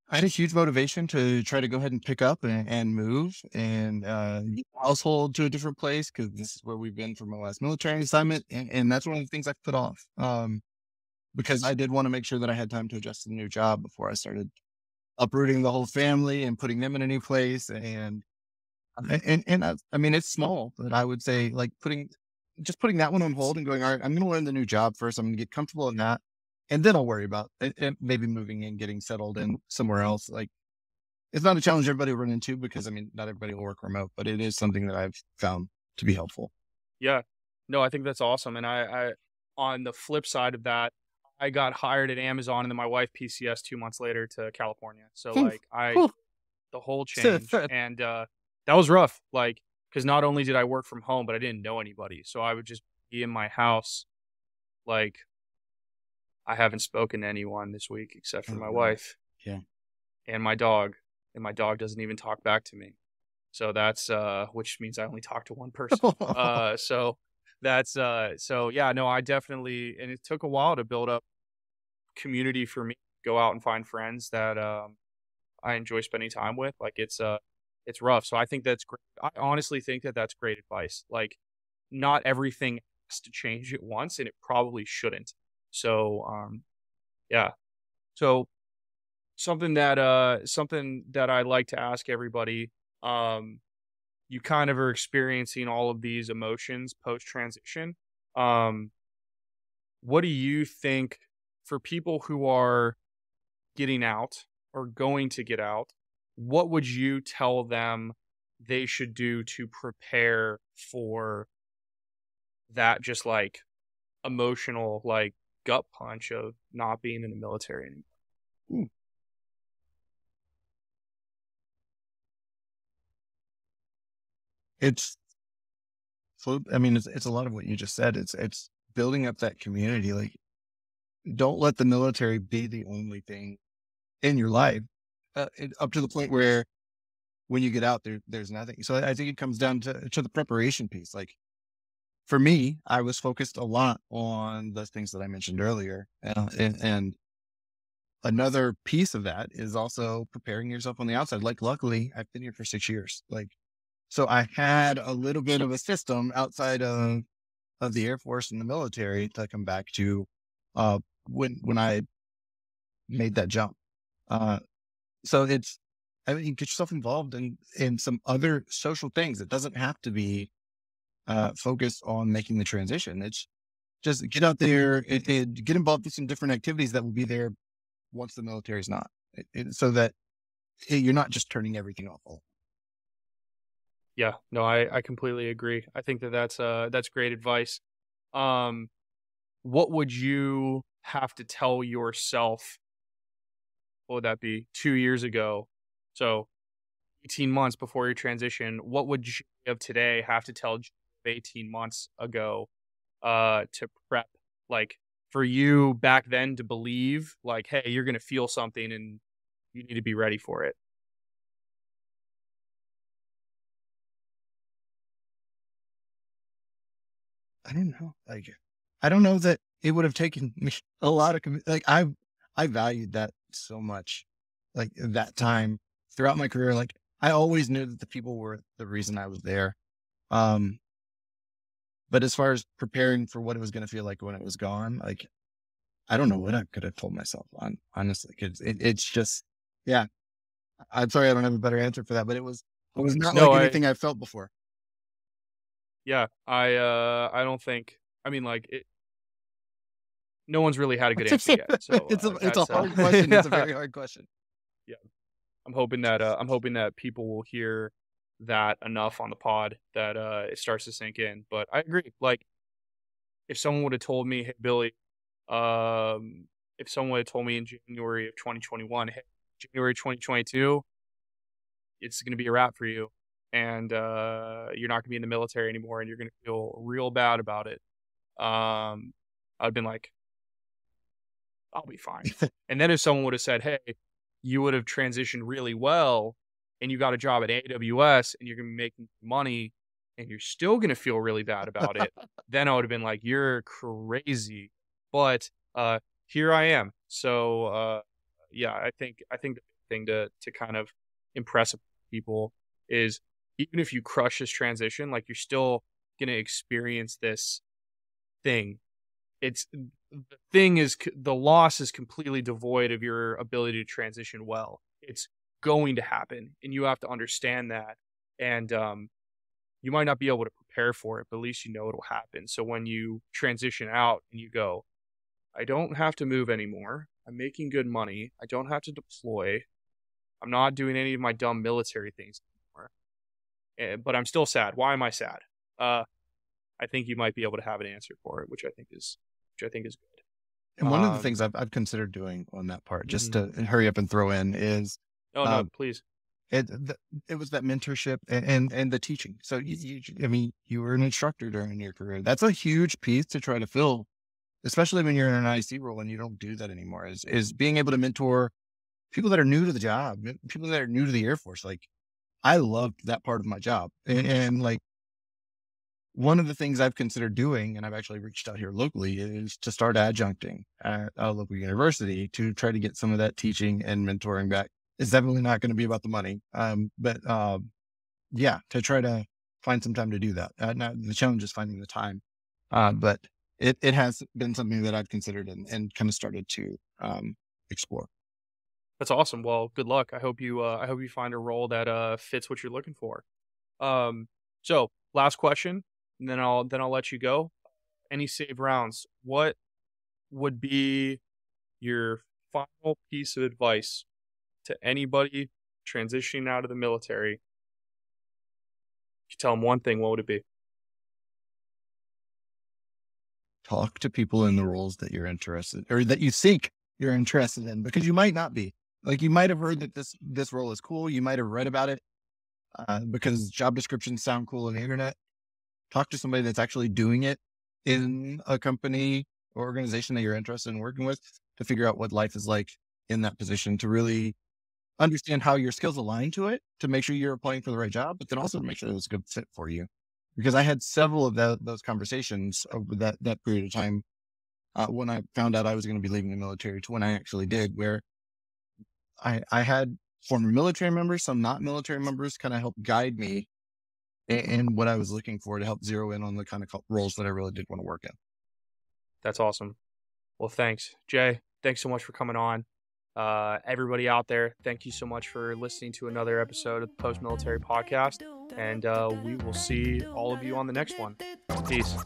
I had a huge motivation to try to go ahead and pick up and, and move and uh, the household to a different place because this is where we've been for my last military assignment, and, and that's one of the things I've put off um, because I did want to make sure that I had time to adjust to the new job before I started uprooting the whole family and putting them in a new place. And and and I, I mean, it's small, but I would say like putting just putting that one on hold and going, all right, I'm going to learn the new job first. I'm going to get comfortable in that and then I'll worry about it, it- maybe moving and getting settled in somewhere else. Like it's not a challenge everybody will run into because I mean, not everybody will work remote, but it is something that I've found to be helpful. Yeah, no, I think that's awesome. And I, I, on the flip side of that, I got hired at Amazon and then my wife PCS two months later to California. So like I, the whole change and uh, that was rough. Like because not only did I work from home, but I didn't know anybody, so I would just be in my house, like I haven't spoken to anyone this week except for Oh, my wife. Yeah. And my dog. And my dog doesn't even talk back to me. So that's uh which means I only talk to one person. uh so that's uh so yeah, no, I definitely and it took a while to build up community for me. Go out and find friends that um I enjoy spending time with. Like it's uh it's rough. So I think that's great. I honestly think that that's great advice. Like not everything has to change at once and it probably shouldn't. So um yeah. So something that uh something that I like to ask everybody um you kind of are experiencing all of these emotions post transition. Um what do you think for people who are getting out or going to get out, what would you tell them they should do to prepare for that just like emotional like gut punch of not being in the military anymore? Hmm. it's i mean it's, it's a lot of what you just said. It's it's building up that community. Like don't let the military be the only thing in your life uh, up to the point where when you get out there there's nothing. So i think it comes down to to the preparation piece. Like for me i was focused a lot on the things that i mentioned earlier uh, and, and another piece of that is also preparing yourself on the outside. Like luckily i've been here for six years. Like so I had a little bit of a system outside of of the Air Force and the military to come back to uh when when I made that jump. Uh so it's I mean get yourself involved in in some other social things. It doesn't have to be uh focused on making the transition. It's just get out there and, and get involved in some different activities that will be there once the military is not. It, it, so that hey, you're not just turning everything off Yeah, no, I, I completely agree. I think that that's uh that's great advice. Um, what would you have to tell yourself? What would that be? Two years ago, so eighteen months before your transition. What would you of today have to tell of eighteen months ago, uh, to prep like for you back then to believe like, hey, you're gonna feel something and you need to be ready for it. I don't know. Like, I don't know that it would have taken me a lot of, like, I, I valued that so much, like that time throughout my career. Like, I always knew that the people were the reason I was there. Um, but as far as preparing for what it was going to feel like when it was gone, like, I don't know what I could have told myself on, honestly, because it, it's just, yeah. I'm sorry, I don't have a better answer for that, but it was, it was not No, like I- anything I felt before. Yeah, I uh I don't think I mean like it no one's really had a good answer yet. So it's a, uh, it's a uh, hard question. It's a very hard question. Yeah, I'm hoping that uh I'm hoping that people will hear that enough on the pod that uh it starts to sink in. But I agree. Like if someone would have told me, hey Billy, um if someone would have told me in January of 2021, hey, January 2022, it's going to be a wrap for you and uh, you're not going to be in the military anymore and you're going to feel real bad about it. Um, I'd been like, I'll be fine. and then if someone would have said, hey, you would have transitioned really well and you got a job at AWS and you're going to be making money and you're still going to feel really bad about it, then I would have been like, you're crazy. But uh, here I am. So uh, yeah, I think I think the thing to to kind of impress people is even if you crush this transition, like you're still going to experience this thing. It's the thing is the loss is completely devoid of your ability to transition well. It's going to happen, and you have to understand that. And um, you might not be able to prepare for it, but at least you know it'll happen. So when you transition out and you go, I don't have to move anymore. I'm making good money. I don't have to deploy. I'm not doing any of my dumb military things anymore. Eh, But I'm still sad. Why am I sad? Uh, I think you might be able to have an answer for it, which I think is, which I think is good. And one of the Um, things I've, I've considered doing on that part, just to hurry up and throw in, is Oh no, Um, please. it the, it was that mentorship and, and and the teaching. So you, you, I mean, you were an instructor during your career. That's a huge piece to try to fill especially when you're in an IC role and you don't do that anymore, is is being able to mentor people that are new to the job, people that are new to the Air Force. Like I loved that part of my job. And, and like one of the things I've considered doing, and I've actually reached out here locally, is to start adjuncting at a local university to try to get some of that teaching and mentoring back. It's definitely not going to be about the money, um, but um, yeah, to try to find some time to do that. Uh, now, the challenge is finding the time, uh, but it it has been something that I've considered and, and kind of started to um, explore. That's awesome. Well, good luck. I hope you uh, I hope you find a role that uh, fits what you're looking for. Um, so last question, and then I'll then I'll let you go. Any save rounds? What would be your final piece of advice to anybody transitioning out of the military? If you tell them one thing, what would it be? Talk to people in the roles that you're interested or that you think you're interested in because you might not be. Like you might have heard that this this role is cool. You might have read about it uh, because job descriptions sound cool on the internet. Talk to somebody that's actually doing it in a company or organization that you're interested in working with to figure out what life is like in that position to really understand how your skills align to it to make sure you're applying for the right job, but then also to make sure it was a good fit for you. Because I had several of that, those conversations over that, that period of time uh, when I found out I was going to be leaving the military to when I actually did, where I, I had former military members, some not military members kind of help guide me in, in what I was looking for to help zero in on the kind of roles that I really did want to work in. That's awesome. Well, thanks, Jay. Thanks so much for coming on. Uh, everybody out there, thank you so much for listening to another episode of the Post Military Podcast. And uh, we will see all of you on the next one. Peace.